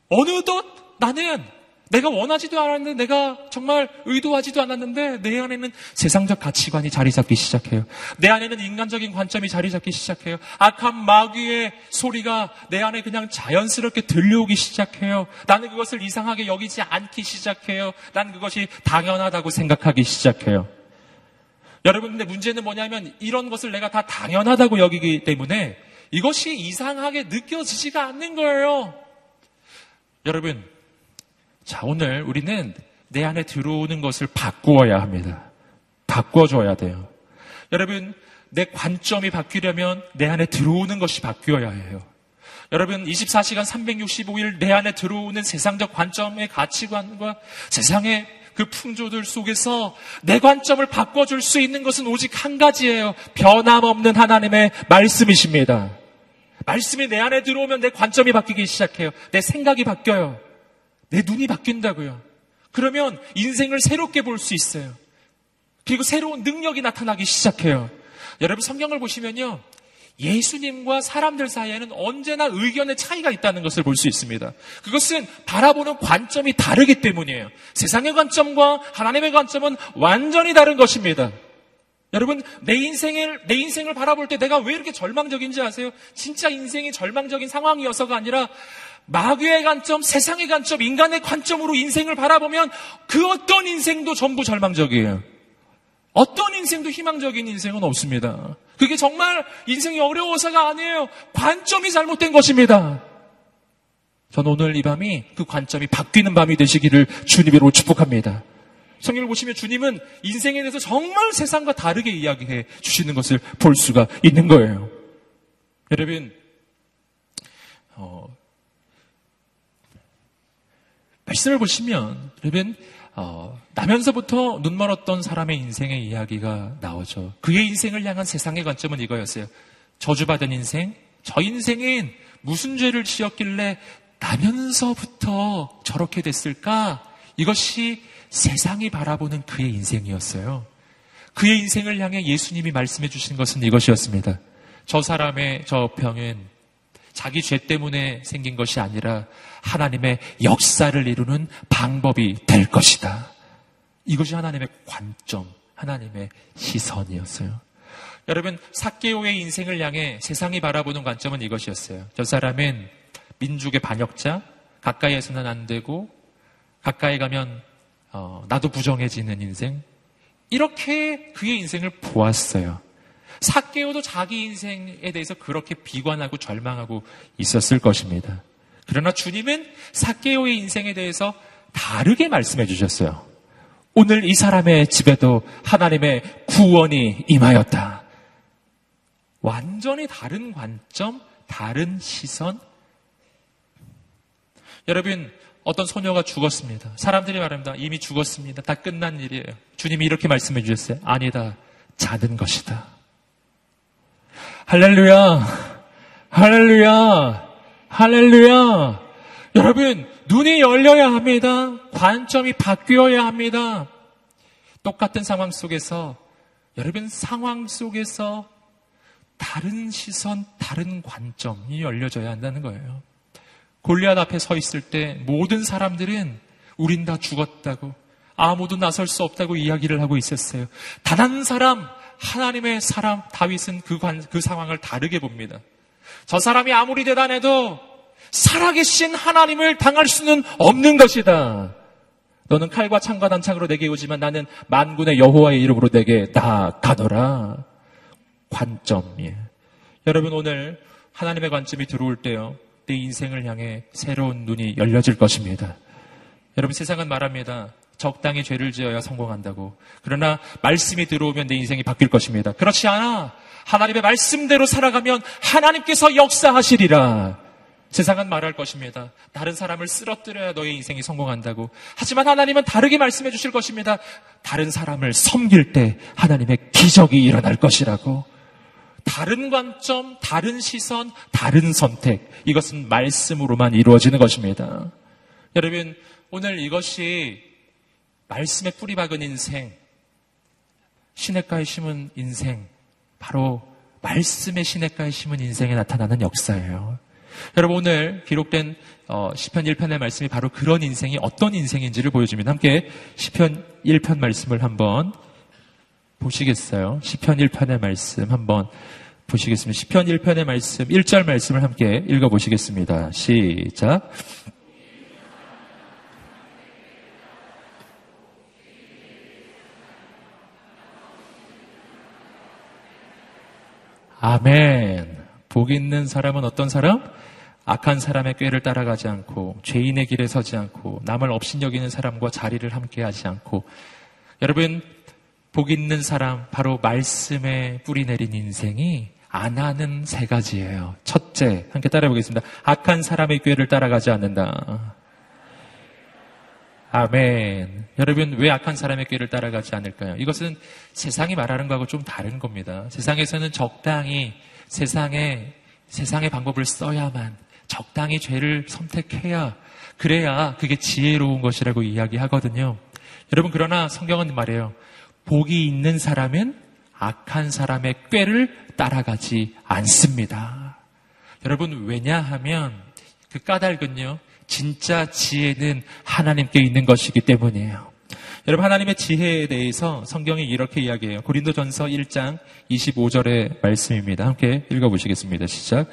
어느덧 나는 내가 원하지도 않았는데 내가 정말 의도하지도 않았는데 내 안에는 세상적 가치관이 자리 잡기 시작해요. 내 안에는 인간적인 관점이 자리 잡기 시작해요. 악한 마귀의 소리가 내 안에 그냥 자연스럽게 들려오기 시작해요. 나는 그것을 이상하게 여기지 않기 시작해요. 난 그것이 당연하다고 생각하기 시작해요. 여러분 근데 문제는 뭐냐면 이런 것을 내가 다 당연하다고 여기기 때문에 이것이 이상하게 느껴지지가 않는 거예요. 여러분, 자, 오늘 우리는 내 안에 들어오는 것을 바꾸어야 합니다. 바꿔줘야 돼요. 여러분, 내 관점이 바뀌려면 내 안에 들어오는 것이 바뀌어야 해요. 여러분, 24시간 365일 내 안에 들어오는 세상적 관점의 가치관과 세상의 그 풍조들 속에서 내 관점을 바꿔줄 수 있는 것은 오직 한 가지예요. 변함없는 하나님의 말씀이십니다. 말씀이 내 안에 들어오면 내 관점이 바뀌기 시작해요. 내 생각이 바뀌어요. 내 눈이 바뀐다고요. 그러면 인생을 새롭게 볼 수 있어요. 그리고 새로운 능력이 나타나기 시작해요. 여러분 성경을 보시면요. 예수님과 사람들 사이에는 언제나 의견의 차이가 있다는 것을 볼 수 있습니다. 그것은 바라보는 관점이 다르기 때문이에요. 세상의 관점과 하나님의 관점은 완전히 다른 것입니다. 여러분, 내 인생을, 내 인생을 바라볼 때 내가 왜 이렇게 절망적인지 아세요? 진짜 인생이 절망적인 상황이어서가 아니라 마귀의 관점, 세상의 관점, 인간의 관점으로 인생을 바라보면 그 어떤 인생도 전부 절망적이에요. 어떤 인생도 희망적인 인생은 없습니다. 그게 정말 인생이 어려워서가 아니에요. 관점이 잘못된 것입니다. 전 오늘 이 밤이 그 관점이 바뀌는 밤이 되시기를 주님으로 축복합니다. 성경을 보시면 주님은 인생에 대해서 정말 세상과 다르게 이야기해 주시는 것을 볼 수가 있는 거예요. 여러분, 어, 말씀을 보시면, 여러분, 어, 나면서부터 눈 멀었던 사람의 인생의 이야기가 나오죠. 그의 인생을 향한 세상의 관점은 이거였어요. 저주받은 인생, 저 인생은 무슨 죄를 지었길래 나면서부터 저렇게 됐을까? 이것이 세상이 바라보는 그의 인생이었어요. 그의 인생을 향해 예수님이 말씀해 주신 것은 이것이었습니다. 저 사람의 저 병은 자기 죄 때문에 생긴 것이 아니라 하나님의 역사를 이루는 방법이 될 것이다. 이것이 하나님의 관점, 하나님의 시선이었어요. 여러분, 사케오의 인생을 향해 세상이 바라보는 관점은 이것이었어요. 저 사람은 민족의 반역자, 가까이에서는 안 되고, 가까이 가면, 어, 나도 부정해지는 인생. 이렇게 그의 인생을 보았어요. 사케오도 자기 인생에 대해서 그렇게 비관하고 절망하고 있었을 것입니다. 그러나 주님은 사케오의 인생에 대해서 다르게 말씀해 주셨어요. 오늘 이 사람의 집에도 하나님의 구원이 임하였다. 완전히 다른 관점, 다른 시선. 여러분, 어떤 소녀가 죽었습니다. 사람들이 말합니다. 이미 죽었습니다. 다 끝난 일이에요. 주님이 이렇게 말씀해 주셨어요. 아니다. 자는 것이다. 할렐루야! 할렐루야! 할렐루야! 여러분, 눈이 열려야 합니다. 관점이 바뀌어야 합니다. 똑같은 상황 속에서, 여러분, 상황 속에서 다른 시선, 다른 관점이 열려져야 한다는 거예요. 골리앗 앞에 서 있을 때 모든 사람들은 우린 다 죽었다고 아무도 나설 수 없다고 이야기를 하고 있었어요. 단 한 사람, 하나님의 사람 다윗은 그, 관, 그 상황을 다르게 봅니다. 저 사람이 아무리 대단해도 살아계신 하나님을 당할 수는 없는 것이다. 너는 칼과 창과 단창으로 내게 오지만 나는 만군의 여호와의 이름으로 내게 나가더라. 관점이에요. 여러분 오늘 하나님의 관점이 들어올 때요. 내 인생을 향해 새로운 눈이 열려질 것입니다. 여러분 세상은 말합니다. 적당히 죄를 지어야 성공한다고. 그러나 말씀이 들어오면 내 인생이 바뀔 것입니다. 그렇지 않아. 하나님의 말씀대로 살아가면 하나님께서 역사하시리라. 세상은 말할 것입니다. 다른 사람을 쓰러뜨려야 너의 인생이 성공한다고. 하지만 하나님은 다르게 말씀해 주실 것입니다. 다른 사람을 섬길 때 하나님의 기적이 일어날 것이라고. 다른 관점, 다른 시선, 다른 선택. 이것은 말씀으로만 이루어지는 것입니다. 여러분, 오늘 이것이 말씀에 뿌리 박은 인생, 시냇가에 심은 인생, 바로 말씀의 시냇가에 심은 인생에 나타나는 역사예요. 여러분 오늘 기록된 어, 시편 1편의 말씀이 바로 그런 인생이 어떤 인생인지를 보여줍니다. 함께 시편 1편 말씀을 한번 보시겠어요? 시편 1편의 말씀 한번 보시겠습니다. 시편 1편의 말씀 1절 말씀을 함께 읽어 보시겠습니다. 시작. 아멘. 복 있는 사람은 어떤 사람? 악한 사람의 꾀를 따라가지 않고 죄인의 길에 서지 않고 남을 업신여기는 사람과 자리를 함께 하지 않고 여러분 복 있는 사람 바로 말씀에 뿌리 내린 인생이 안 하는 세 가지예요. 첫째 함께 따라해 보겠습니다. 악한 사람의 꾀를 따라가지 않는다. 아멘. 여러분, 왜 악한 사람의 길을 따라가지 않을까요? 이것은 세상이 말하는 거하고 좀 다른 겁니다. 세상에서는 적당히 세상에, 세상의 방법을 써야만, 적당히 죄를 선택해야, 그래야 그게 지혜로운 것이라고 이야기하거든요. 여러분, 그러나 성경은 말해요. 복이 있는 사람은 악한 사람의 꾀를 따라가지 않습니다. 여러분, 왜냐하면 그 까닭은요, 진짜 지혜는 하나님께 있는 것이기 때문이에요. 여러분 하나님의 지혜에 대해서 성경이 이렇게 이야기해요. 고린도 전서 1장 25절의 말씀입니다. 함께 읽어보시겠습니다. 시작.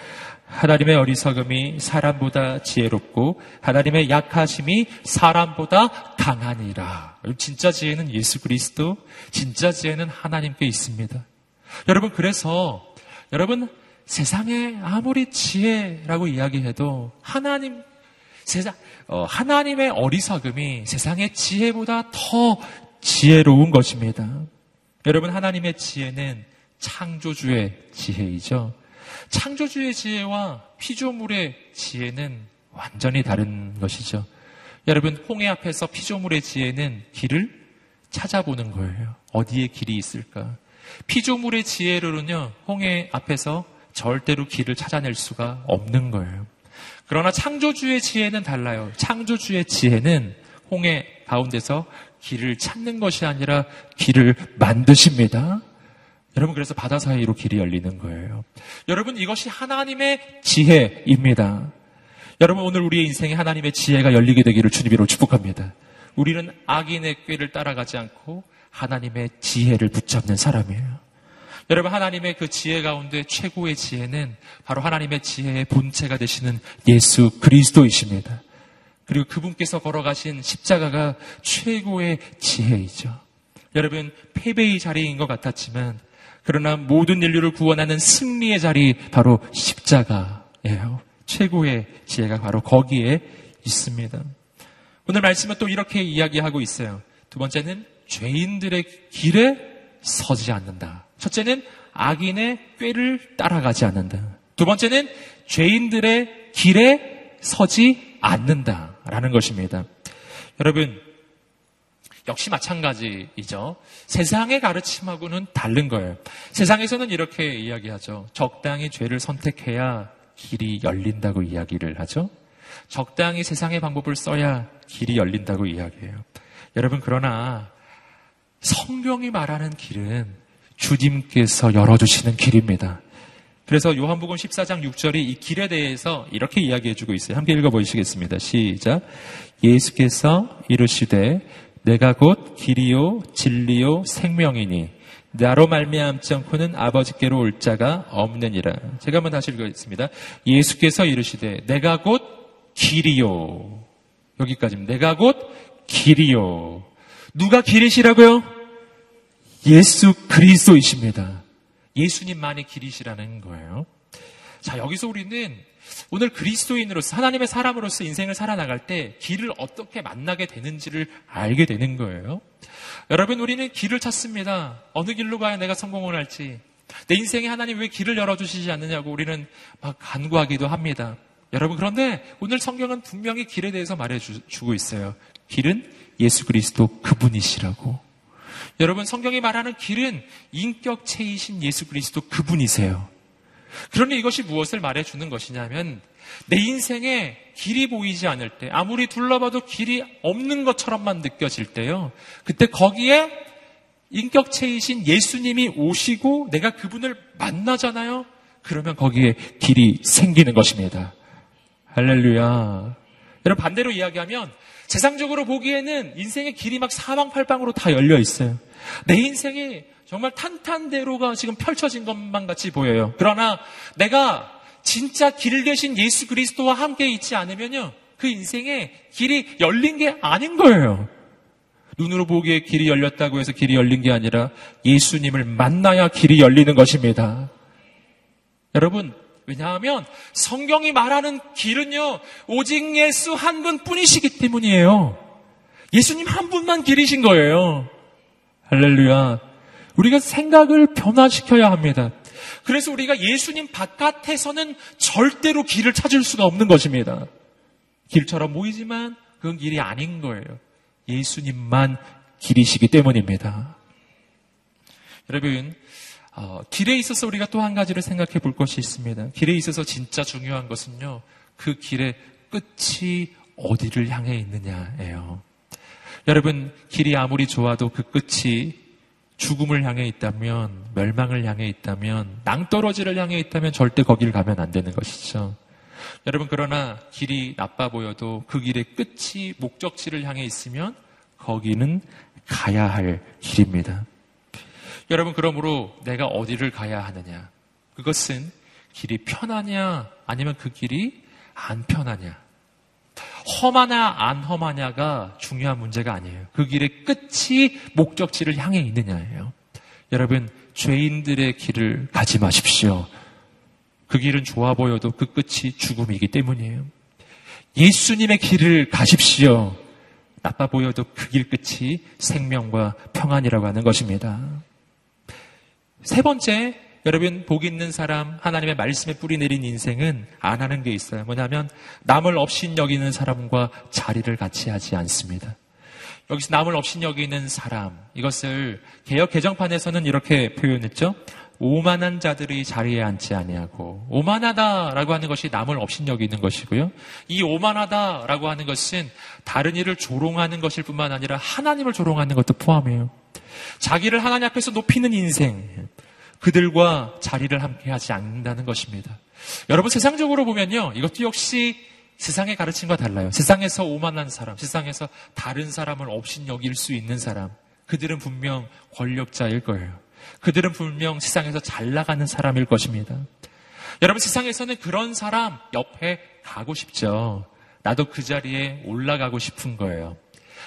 하나님의 어리석음이 사람보다 지혜롭고 하나님의 약하심이 사람보다 강하니라. 진짜 지혜는 예수 그리스도, 진짜 지혜는 하나님께 있습니다. 여러분 그래서 여러분 세상에 아무리 지혜라고 이야기해도 하나님 세상, 어, 하나님의 어리석음이 세상의 지혜보다 더 지혜로운 것입니다. 여러분, 하나님의 지혜는 창조주의 지혜이죠. 창조주의 지혜와 피조물의 지혜는 완전히 다른 것이죠. 여러분, 홍해 앞에서 피조물의 지혜는 길을 찾아보는 거예요. 어디에 길이 있을까? 피조물의 지혜로는요, 홍해 앞에서 절대로 길을 찾아낼 수가 없는 거예요. 그러나 창조주의 지혜는 달라요. 창조주의 지혜는 홍해 가운데서 길을 찾는 것이 아니라 길을 만드십니다. 여러분, 그래서 바다 사이로 길이 열리는 거예요. 여러분, 이것이 하나님의 지혜입니다. 여러분, 오늘 우리의 인생에 하나님의 지혜가 열리게 되기를 주님으로 축복합니다. 우리는 악인의 꾀를 따라가지 않고 하나님의 지혜를 붙잡는 사람이에요. 여러분 하나님의 그 지혜 가운데 최고의 지혜는 바로 하나님의 지혜의 본체가 되시는 예수 그리스도이십니다. 그리고 그분께서 걸어가신 십자가가 최고의 지혜이죠. 여러분 패배의 자리인 것 같았지만 그러나 모든 인류를 구원하는 승리의 자리 바로 십자가예요. 최고의 지혜가 바로 거기에 있습니다. 오늘 말씀은 또 이렇게 이야기하고 있어요. 두 번째는 죄인들의 길에 서지 않는다. 첫째는 악인의 꾀를 따라가지 않는다. 두 번째는 죄인들의 길에 서지 않는다라는 것입니다. 여러분, 역시 마찬가지이죠. 세상의 가르침하고는 다른 거예요. 세상에서는 이렇게 이야기하죠. 적당히 죄를 선택해야 길이 열린다고 이야기를 하죠. 적당히 세상의 방법을 써야 길이 열린다고 이야기해요. 여러분, 그러나 성경이 말하는 길은 주님께서 열어주시는 길입니다. 그래서 요한복음 14장 6절이 이 길에 대해서 이렇게 이야기해주고 있어요. 함께 읽어보시겠습니다. 시작. 예수께서 이르시되 내가 곧 길이요 진리요 생명이니 나로 말미암지 않고는 아버지께로 올 자가 없느니라. 제가 한번 다시 읽겠습니다. 예수께서 이르시되 내가 곧 길이요. 여기까지입니다. 내가 곧 길이요. 누가 길이시라고요? 예수 그리스도이십니다. 예수님만이 길이시라는 거예요. 자, 여기서 우리는 오늘 그리스도인으로서 하나님의 사람으로서 인생을 살아나갈 때 길을 어떻게 만나게 되는지를 알게 되는 거예요. 여러분, 우리는 길을 찾습니다. 어느 길로 가야 내가 성공을 할지. 내 인생에 하나님 왜 길을 열어주시지 않느냐고 우리는 막 간구하기도 합니다. 여러분, 그런데 오늘 성경은 분명히 길에 대해서 말해주고 있어요. 길은 예수 그리스도 그분이시라고. 여러분, 성경이 말하는 길은 인격체이신 예수 그리스도 그분이세요. 그러니 이것이 무엇을 말해주는 것이냐면, 내 인생에 길이 보이지 않을 때, 아무리 둘러봐도 길이 없는 것처럼만 느껴질 때요. 그때 거기에 인격체이신 예수님이 오시고 내가 그분을 만나잖아요. 그러면 거기에 길이 생기는 것입니다. 할렐루야. 여러분 반대로 이야기하면 세상적으로 보기에는 인생의 길이 막 사방팔방으로 다 열려 있어요. 내 인생이 정말 탄탄대로가 지금 펼쳐진 것만 같이 보여요. 그러나 내가 진짜 길 대신 예수 그리스도와 함께 있지 않으면요. 그 인생에 길이 열린 게 아닌 거예요. 눈으로 보기에 길이 열렸다고 해서 길이 열린 게 아니라 예수님을 만나야 길이 열리는 것입니다. 여러분, 왜냐하면 성경이 말하는 길은요, 오직 예수 한 분 뿐이시기 때문이에요. 예수님 한 분만 길이신 거예요. 할렐루야. 우리가 생각을 변화시켜야 합니다. 그래서 우리가 예수님 바깥에서는 절대로 길을 찾을 수가 없는 것입니다. 길처럼 보이지만 그건 길이 아닌 거예요. 예수님만 길이시기 때문입니다. 여러분, 어, 길에 있어서 우리가 또 한 가지를 생각해 볼 것이 있습니다. 길에 있어서 진짜 중요한 것은요, 그 길의 끝이 어디를 향해 있느냐예요. 여러분, 길이 아무리 좋아도 그 끝이 죽음을 향해 있다면, 멸망을 향해 있다면, 낭떠러지를 향해 있다면 절대 거기를 가면 안 되는 것이죠. 여러분, 그러나 길이 나빠 보여도 그 길의 끝이 목적지를 향해 있으면 거기는 가야 할 길입니다. 여러분, 그러므로 내가 어디를 가야 하느냐? 그것은 길이 편하냐, 아니면 그 길이 안 편하냐? 험하냐, 안 험하냐가 중요한 문제가 아니에요. 그 길의 끝이 목적지를 향해 있느냐예요. 여러분, 죄인들의 길을 가지 마십시오. 그 길은 좋아 보여도 그 끝이 죽음이기 때문이에요. 예수님의 길을 가십시오. 나빠 보여도 그 길 끝이 생명과 평안이라고 하는 것입니다. 세 번째, 여러분, 복 있는 사람, 하나님의 말씀에 뿌리 내린 인생은 안 하는 게 있어요. 뭐냐면, 남을 없인 여기는 사람과 자리를 같이 하지 않습니다. 여기서 남을 없인 여기는 사람, 이것을 개혁 개정판에서는 이렇게 표현했죠. 오만한 자들이 자리에 앉지 아니하고 오만하다라고 하는 것이 남을 없인 여기는 것이고요. 이 오만하다라고 하는 것은 다른 일을 조롱하는 것일 뿐만 아니라 하나님을 조롱하는 것도 포함해요. 자기를 하나님 앞에서 높이는 인생, 그들과 자리를 함께 하지 않는다는 것입니다. 여러분 세상적으로 보면요. 이것도 역시 세상의 가르침과 달라요. 세상에서 오만한 사람, 세상에서 다른 사람을 없인 여길 수 있는 사람, 그들은 분명 권력자일 거예요. 그들은 분명 세상에서 잘 나가는 사람일 것입니다. 여러분 세상에서는 그런 사람 옆에 가고 싶죠. 나도 그 자리에 올라가고 싶은 거예요.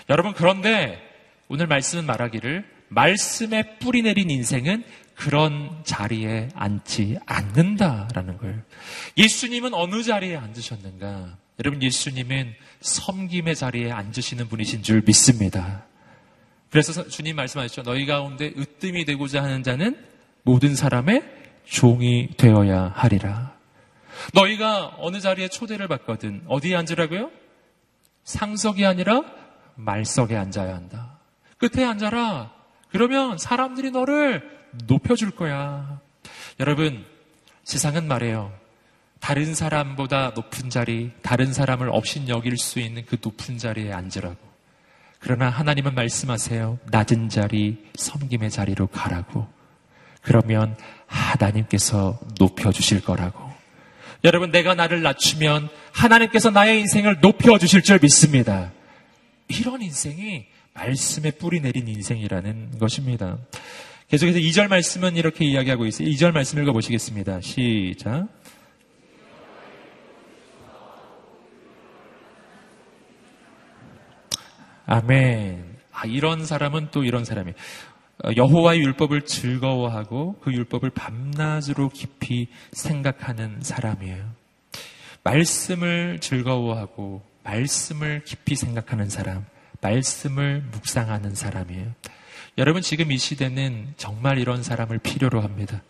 여러분 그런데 오늘 말씀은 말하기를 말씀에 뿌리 내린 인생은 그런 자리에 앉지 않는다라는 거예요. 예수님은 어느 자리에 앉으셨는가? 여러분 예수님은 섬김의 자리에 앉으시는 분이신 줄 믿습니다. 그래서 주님 말씀하셨죠. 너희 가운데 으뜸이 되고자 하는 자는 모든 사람의 종이 되어야 하리라. 너희가 어느 자리에 초대를 받거든 어디에 앉으라고요? 상석이 아니라 말석에 앉아야 한다. 끝에 앉아라. 그러면 사람들이 너를 높여줄 거야. 여러분, 세상은 말해요. 다른 사람보다 높은 자리, 다른 사람을 없인 여길 수 있는 그 높은 자리에 앉으라고. 그러나 하나님은 말씀하세요. 낮은 자리, 섬김의 자리로 가라고. 그러면 하나님께서 높여주실 거라고. 여러분, 내가 나를 낮추면 하나님께서 나의 인생을 높여주실 줄 믿습니다. 이런 인생이 말씀에 뿌리 내린 인생이라는 것입니다. 계속해서 2절 말씀은 이렇게 이야기하고 있어요. 2절 말씀 읽어보시겠습니다. 시작. 아멘. 아, 이런 사람은 또 이런 사람이에요. 어, 여호와의 율법을 즐거워하고 그 율법을 밤낮으로 깊이 생각하는 사람이에요. 말씀을 즐거워하고 말씀을 깊이 생각하는 사람, 말씀을 묵상하는 사람이에요. 여러분 지금 이 시대는 정말 이런 사람을 필요로 합니다.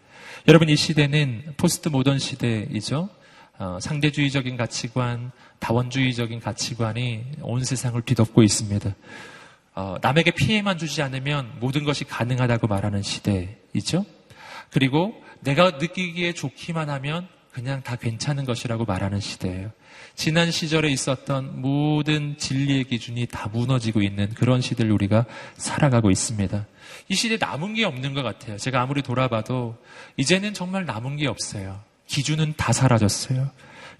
여러분 이 시대는 포스트 모던 시대이죠. 어, 상대주의적인 가치관, 다원주의적인 가치관이 온 세상을 뒤덮고 있습니다. 어, 남에게 피해만 주지 않으면 모든 것이 가능하다고 말하는 시대이죠. 그리고 내가 느끼기에 좋기만 하면 그냥 다 괜찮은 것이라고 말하는 시대예요. 지난 시절에 있었던 모든 진리의 기준이 다 무너지고 있는 그런 시대를 우리가 살아가고 있습니다. 이 시대에 남은 게 없는 것 같아요. 제가 아무리 돌아봐도 이제는 정말 남은 게 없어요. 기준은 다 사라졌어요.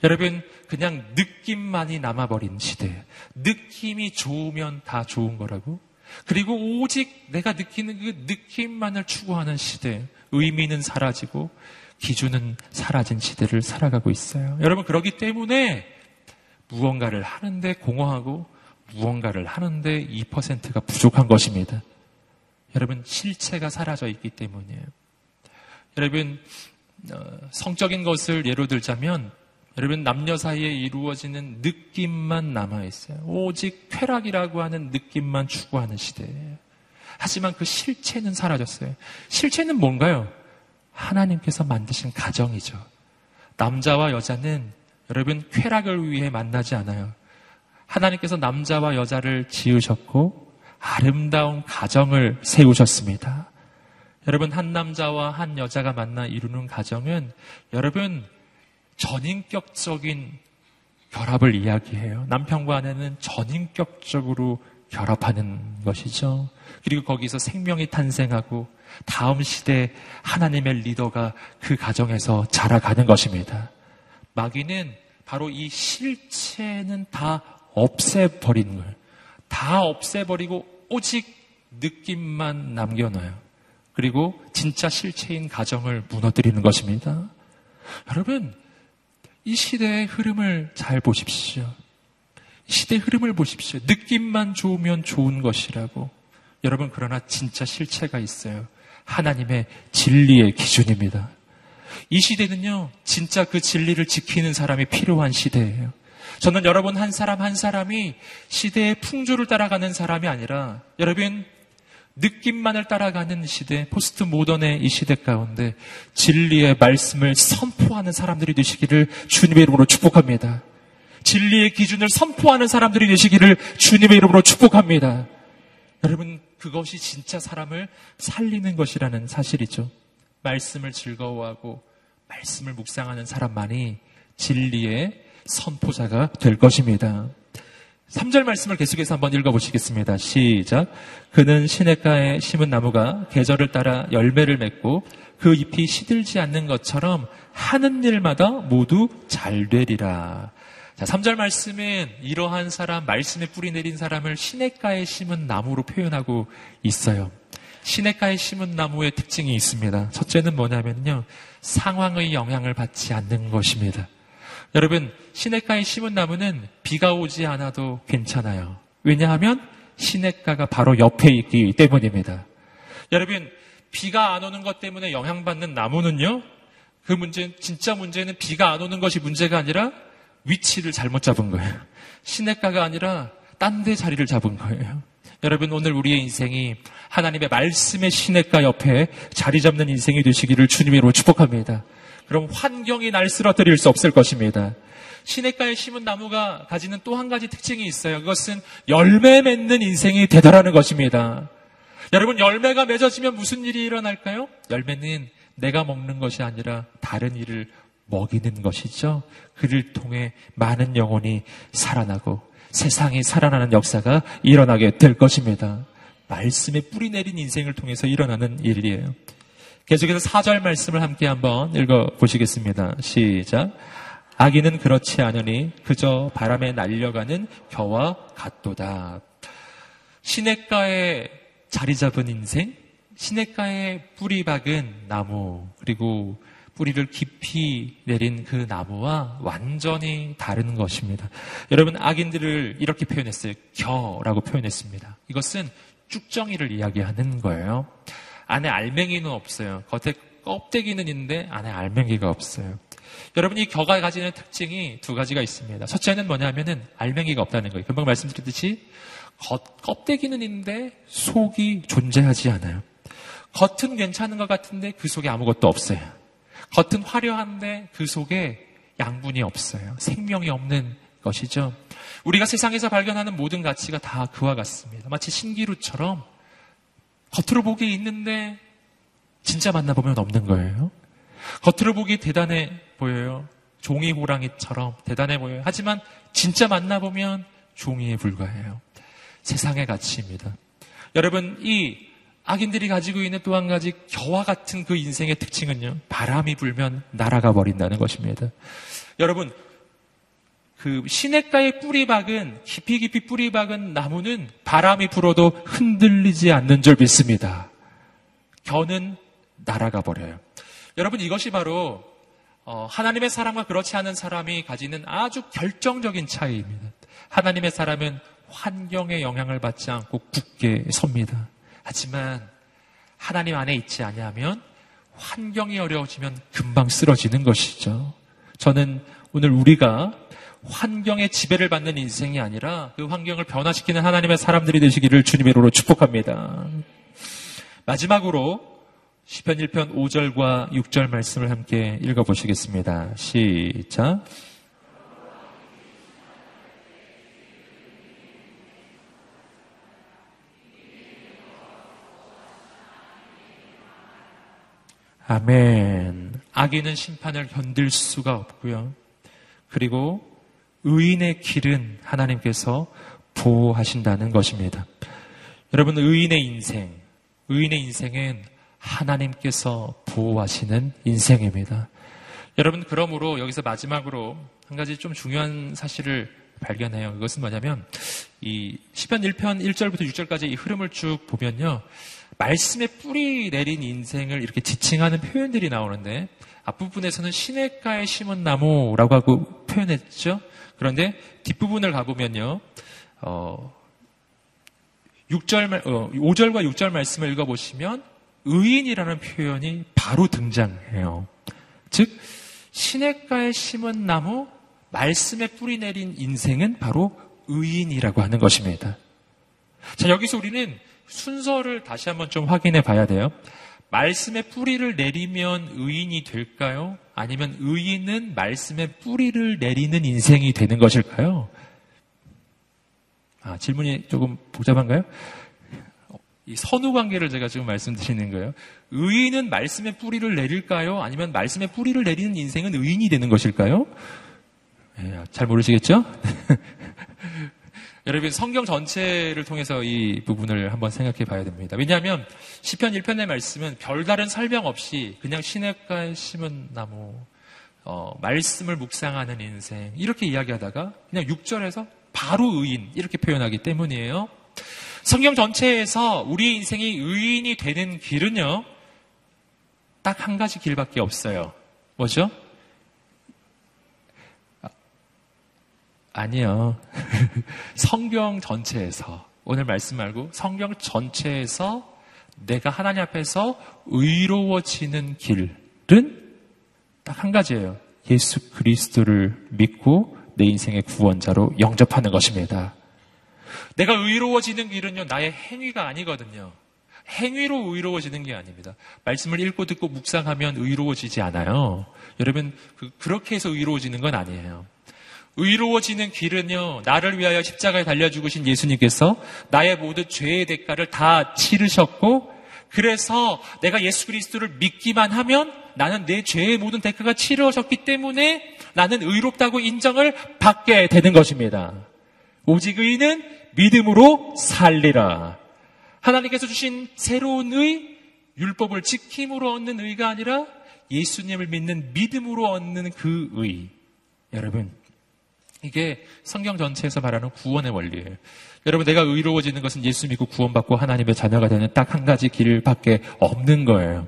여러분, 그냥 느낌만이 남아버린 시대예요. 느낌이 좋으면 다 좋은 거라고. 그리고 오직 내가 느끼는 그 느낌만을 추구하는 시대. 의미는 사라지고 기준은 사라진 시대를 살아가고 있어요. 여러분, 그러기 때문에 무언가를 하는데 공허하고 무언가를 하는데 2%가 부족한 것입니다. 여러분, 실체가 사라져 있기 때문이에요. 여러분, 어, 성적인 것을 예로 들자면 여러분 남녀 사이에 이루어지는 느낌만 남아 있어요. 오직 쾌락이라고 하는 느낌만 추구하는 시대예요. 하지만 그 실체는 사라졌어요. 실체는 뭔가요? 하나님께서 만드신 가정이죠. 남자와 여자는 여러분 쾌락을 위해 만나지 않아요. 하나님께서 남자와 여자를 지으셨고 아름다운 가정을 세우셨습니다. 여러분 한 남자와 한 여자가 만나 이루는 가정은 여러분 전인격적인 결합을 이야기해요. 남편과 아내는 전인격적으로 결합하는 것이죠. 그리고 거기서 생명이 탄생하고 다음 시대 하나님의 리더가 그 가정에서 자라가는 것입니다. 마귀는 바로 이 실체는 다 없애버리는 거예요. 다 없애버리고 오직 느낌만 남겨놔요. 그리고 진짜 실체인 가정을 무너뜨리는 것입니다. 여러분, 이 시대의 흐름을 잘 보십시오. 이 시대의 흐름을 보십시오. 느낌만 좋으면 좋은 것이라고. 여러분, 그러나 진짜 실체가 있어요. 하나님의 진리의 기준입니다. 이 시대는요, 진짜 그 진리를 지키는 사람이 필요한 시대예요. 저는 여러분 한 사람 한 사람이 시대의 풍조를 따라가는 사람이 아니라 여러분 느낌만을 따라가는 시대, 포스트 모던의 이 시대 가운데 진리의 말씀을 선포하는 사람들이 되시기를 주님의 이름으로 축복합니다. 진리의 기준을 선포하는 사람들이 되시기를 주님의 이름으로 축복합니다. 여러분, 그것이 진짜 사람을 살리는 것이라는 사실이죠. 말씀을 즐거워하고 말씀을 묵상하는 사람만이 진리의 선포자가 될 것입니다. 3절 말씀을 계속해서 한번 읽어보시겠습니다. 시작. 그는 시냇가에 심은 나무가 계절을 따라 열매를 맺고 그 잎이 시들지 않는 것처럼 하는 일마다 모두 잘 되리라. 자, 3절 말씀은 이러한 사람, 말씀에 뿌리 내린 사람을 시냇가에 심은 나무로 표현하고 있어요. 시냇가에 심은 나무의 특징이 있습니다. 첫째는 뭐냐면요. 상황의 영향을 받지 않는 것입니다. 여러분, 시냇가에 심은 나무는 비가 오지 않아도 괜찮아요. 왜냐하면 시냇가가 바로 옆에 있기 때문입니다. 여러분, 비가 안 오는 것 때문에 영향받는 나무는요, 그 문제, 진짜 문제는 비가 안 오는 것이 문제가 아니라 위치를 잘못 잡은 거예요. 시냇가가 아니라 딴 데 자리를 잡은 거예요. 여러분, 오늘 우리의 인생이 하나님의 말씀의 시냇가 옆에 자리 잡는 인생이 되시기를 주님으로 축복합니다. 그럼 환경이 날 쓰러뜨릴 수 없을 것입니다. 시냇가에 심은 나무가 가지는 또 한 가지 특징이 있어요. 그것은 열매 맺는 인생이 되더라는 것입니다. 여러분, 열매가 맺어지면 무슨 일이 일어날까요? 열매는 내가 먹는 것이 아니라 다른 일을 먹이는 것이죠. 그를 통해 많은 영혼이 살아나고 세상이 살아나는 역사가 일어나게 될 것입니다. 말씀에 뿌리 내린 인생을 통해서 일어나는 일이에요. 계속해서 4절 말씀을 함께 한번 읽어 보시겠습니다. 시작. 아기는 그렇지 않으니 그저 바람에 날려가는 겨와 같도다. 시냇가에 자리 잡은 인생, 시냇가에 뿌리 박은 나무, 그리고 뿌리를 깊이 내린 그 나무와 완전히 다른 것입니다. 여러분, 악인들을 이렇게 표현했어요. 겨라고 표현했습니다. 이것은 쭉정이를 이야기하는 거예요. 안에 알맹이는 없어요. 겉에 껍데기는 있는데 안에 알맹이가 없어요. 여러분 이 겨가 가지는 특징이 두 가지가 있습니다. 첫째는 뭐냐면은 알맹이가 없다는 거예요. 금방 말씀드렸듯이 겉, 껍데기는 있는데 속이 존재하지 않아요. 겉은 괜찮은 것 같은데 그 속에 아무것도 없어요. 겉은 화려한데 그 속에 양분이 없어요. 생명이 없는 것이죠. 우리가 세상에서 발견하는 모든 가치가 다 그와 같습니다. 마치 신기루처럼 겉으로 보기 있는데 진짜 만나보면 없는 거예요. 겉으로 보기 대단해 보여요. 종이 호랑이처럼 대단해 보여요. 하지만 진짜 만나보면 종이에 불과해요. 세상의 가치입니다. 여러분, 이 악인들이 가지고 있는 또 한 가지 겨와 같은 그 인생의 특징은요. 바람이 불면 날아가 버린다는 것입니다. 여러분, 그 시냇가에 뿌리 박은 깊이 깊이 뿌리 박은 나무는 바람이 불어도 흔들리지 않는 줄 믿습니다. 겨는 날아가 버려요. 여러분 이것이 바로 어, 하나님의 사람과 그렇지 않은 사람이 가지는 아주 결정적인 차이입니다. 하나님의 사람은 환경에 영향을 받지 않고 굳게 섭니다. 하지만 하나님 안에 있지 아니하면 환경이 어려워지면 금방 쓰러지는 것이죠. 저는 오늘 우리가 환경의 지배를 받는 인생이 아니라 그 환경을 변화시키는 하나님의 사람들이 되시기를 주님의 이름으로 축복합니다. 마지막으로 시편 1편 5절과 6절 말씀을 함께 읽어보시겠습니다. 시작. 아멘. 악인은 심판을 견딜 수가 없고요. 그리고 의인의 길은 하나님께서 보호하신다는 것입니다. 여러분, 의인의 인생, 의인의 인생은 하나님께서 보호하시는 인생입니다. 여러분, 그러므로 여기서 마지막으로 한 가지 좀 중요한 사실을 발견해요. 이것은 뭐냐면, 이 10편 1편 1절부터 6절까지 이 흐름을 쭉 보면요. 말씀에 뿌리 내린 인생을 이렇게 지칭하는 표현들이 나오는데, 앞부분에서는 시냇가에 심은 나무라고 하고 표현했죠. 그런데 뒷부분을 가보면요. 어, 6절, 어, 5절과 6절 말씀을 읽어보시면 의인이라는 표현이 바로 등장해요. 즉, 시냇가에 심은 나무, 말씀에 뿌리 내린 인생은 바로 의인이라고 하는 것입니다. 자, 여기서 우리는 순서를 다시 한번 좀 확인해 봐야 돼요. 말씀의 뿌리를 내리면 의인이 될까요? 아니면 의인은 말씀의 뿌리를 내리는 인생이 되는 것일까요? 아, 질문이 조금 복잡한가요? 이 선후 관계를 제가 지금 말씀드리는 거예요. 의인은 말씀의 뿌리를 내릴까요? 아니면 말씀의 뿌리를 내리는 인생은 의인이 되는 것일까요? 네, 잘 모르시겠죠? [laughs] 여러분 성경 전체를 통해서 이 부분을 한번 생각해 봐야 됩니다. 왜냐하면 시편 1편의 말씀은 별다른 설명 없이 그냥 시냇가에 심은 나무, 어, 말씀을 묵상하는 인생 이렇게 이야기하다가 그냥 6절에서 바로 의인 이렇게 표현하기 때문이에요. 성경 전체에서 우리 인생이 의인이 되는 길은요. 딱 한 가지 길밖에 없어요. 뭐죠? 아니요. [laughs] 성경 전체에서, 오늘 말씀 말고 성경 전체에서 내가 하나님 앞에서 의로워지는 길은 딱 한 가지예요. 예수 그리스도를 믿고 내 인생의 구원자로 영접하는 것입니다. 내가 의로워지는 길은요, 나의 행위가 아니거든요. 행위로 의로워지는 게 아닙니다. 말씀을 읽고 듣고 묵상하면 의로워지지 않아요. 여러분, 그, 그렇게 해서 의로워지는 건 아니에요. 의로워지는 길은요, 나를 위하여 십자가에 달려 죽으신 예수님께서 나의 모든 죄의 대가를 다 치르셨고, 그래서 내가 예수 그리스도를 믿기만 하면 나는 내 죄의 모든 대가가 치르셨기 때문에 나는 의롭다고 인정을 받게 되는 것입니다. 오직 의는 믿음으로 살리라. 하나님께서 주신 새로운 의, 율법을 지킴으로 얻는 의가 아니라 예수님을 믿는 믿음으로 얻는 그 의. 여러분, 이게 성경 전체에서 말하는 구원의 원리예요. 여러분, 내가 의로워지는 것은 예수 믿고 구원받고 하나님의 자녀가 되는 딱 한 가지 길밖에 없는 거예요.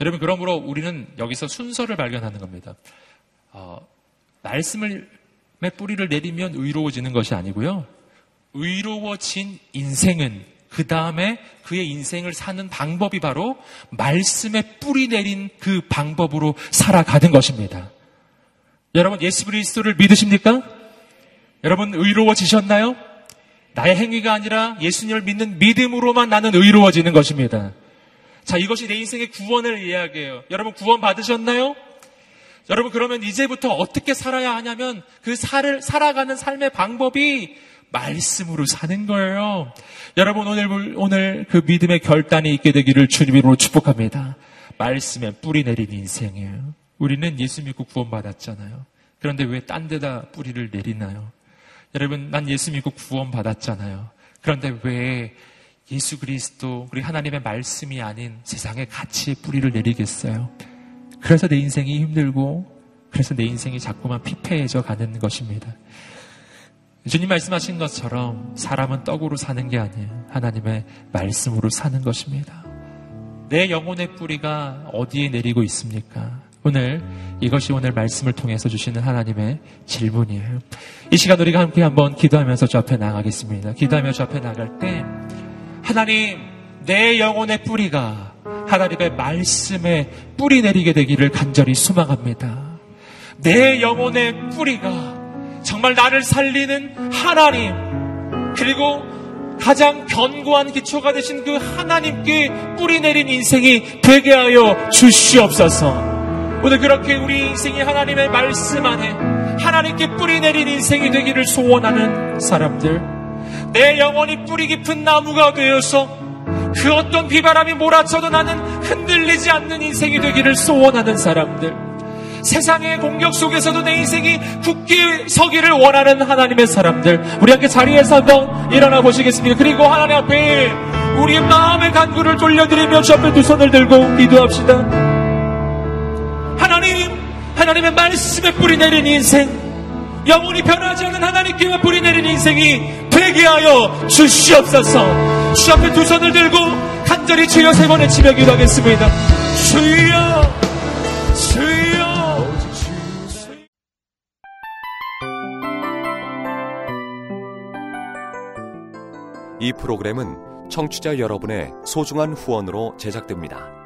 여러분, 그러므로 우리는 여기서 순서를 발견하는 겁니다. 어, 말씀을 뿌리를 내리면 의로워지는 것이 아니고요. 의로워진 인생은 그 다음에 그의 인생을 사는 방법이 바로 말씀에 뿌리 내린 그 방법으로 살아가는 것입니다. 여러분 예수 그리스도를 믿으십니까? 여러분 의로워지셨나요? 나의 행위가 아니라 예수님을 믿는 믿음으로만 나는 의로워지는 것입니다. 자, 이것이 내 인생의 구원을 이야기해요. 여러분 구원 받으셨나요? 여러분 그러면 이제부터 어떻게 살아야 하냐면 그 살을 살아가는 삶의 방법이 말씀으로 사는 거예요. 여러분 오늘 오늘 그 믿음의 결단이 있게 되기를 주님으로 축복합니다. 말씀에 뿌리 내린 인생이에요. 우리는 예수 믿고 구원받았잖아요. 그런데 왜 딴 데다 뿌리를 내리나요? 여러분, 난 예수 믿고 구원받았잖아요. 그런데 왜 예수 그리스도, 우리 하나님의 말씀이 아닌 세상의 가치에 뿌리를 내리겠어요? 그래서 내 인생이 힘들고, 그래서 내 인생이 자꾸만 피폐해져 가는 것입니다. 주님 말씀하신 것처럼 사람은 떡으로 사는 게 아니에요. 하나님의 말씀으로 사는 것입니다. 내 영혼의 뿌리가 어디에 내리고 있습니까? 오늘 이것이 오늘 말씀을 통해서 주시는 하나님의 질문이에요. 이 시간 우리가 함께 한번 기도하면서 저 앞에 나가겠습니다. 기도하며 저 앞에 나갈 때 하나님 내 영혼의 뿌리가 하나님의 말씀에 뿌리 내리게 되기를 간절히 소망합니다. 내 영혼의 뿌리가 정말 나를 살리는 하나님 그리고 가장 견고한 기초가 되신 그 하나님께 뿌리 내린 인생이 되게 하여 주시옵소서. 오늘 그렇게 우리 인생이 하나님의 말씀 안에 하나님께 뿌리 내린 인생이 되기를 소원하는 사람들. 내 영혼이 뿌리 깊은 나무가 되어서 그 어떤 비바람이 몰아쳐도 나는 흔들리지 않는 인생이 되기를 소원하는 사람들. 세상의 공격 속에서도 내 인생이 굳게 서기를 원하는 하나님의 사람들. 우리 함께 자리에서 한번 일어나 보시겠습니다. 그리고 하나님 앞에 우리의 마음의 간구를 돌려드리며 주 앞에 두 손을 들고 기도합시다. 하나님, 하나님의 말씀에 뿌리 내린 인생, 영원히 변하지 않는 하나님께만 뿌리 내린 인생이 되게 하여 주시옵소서. 주 앞에 두 손을 들고 간절히 주여 세 번의 치며 기도하겠습니다. 주여, 주여. 이 프로그램은 청취자 여러분의 소중한 후원으로 제작됩니다.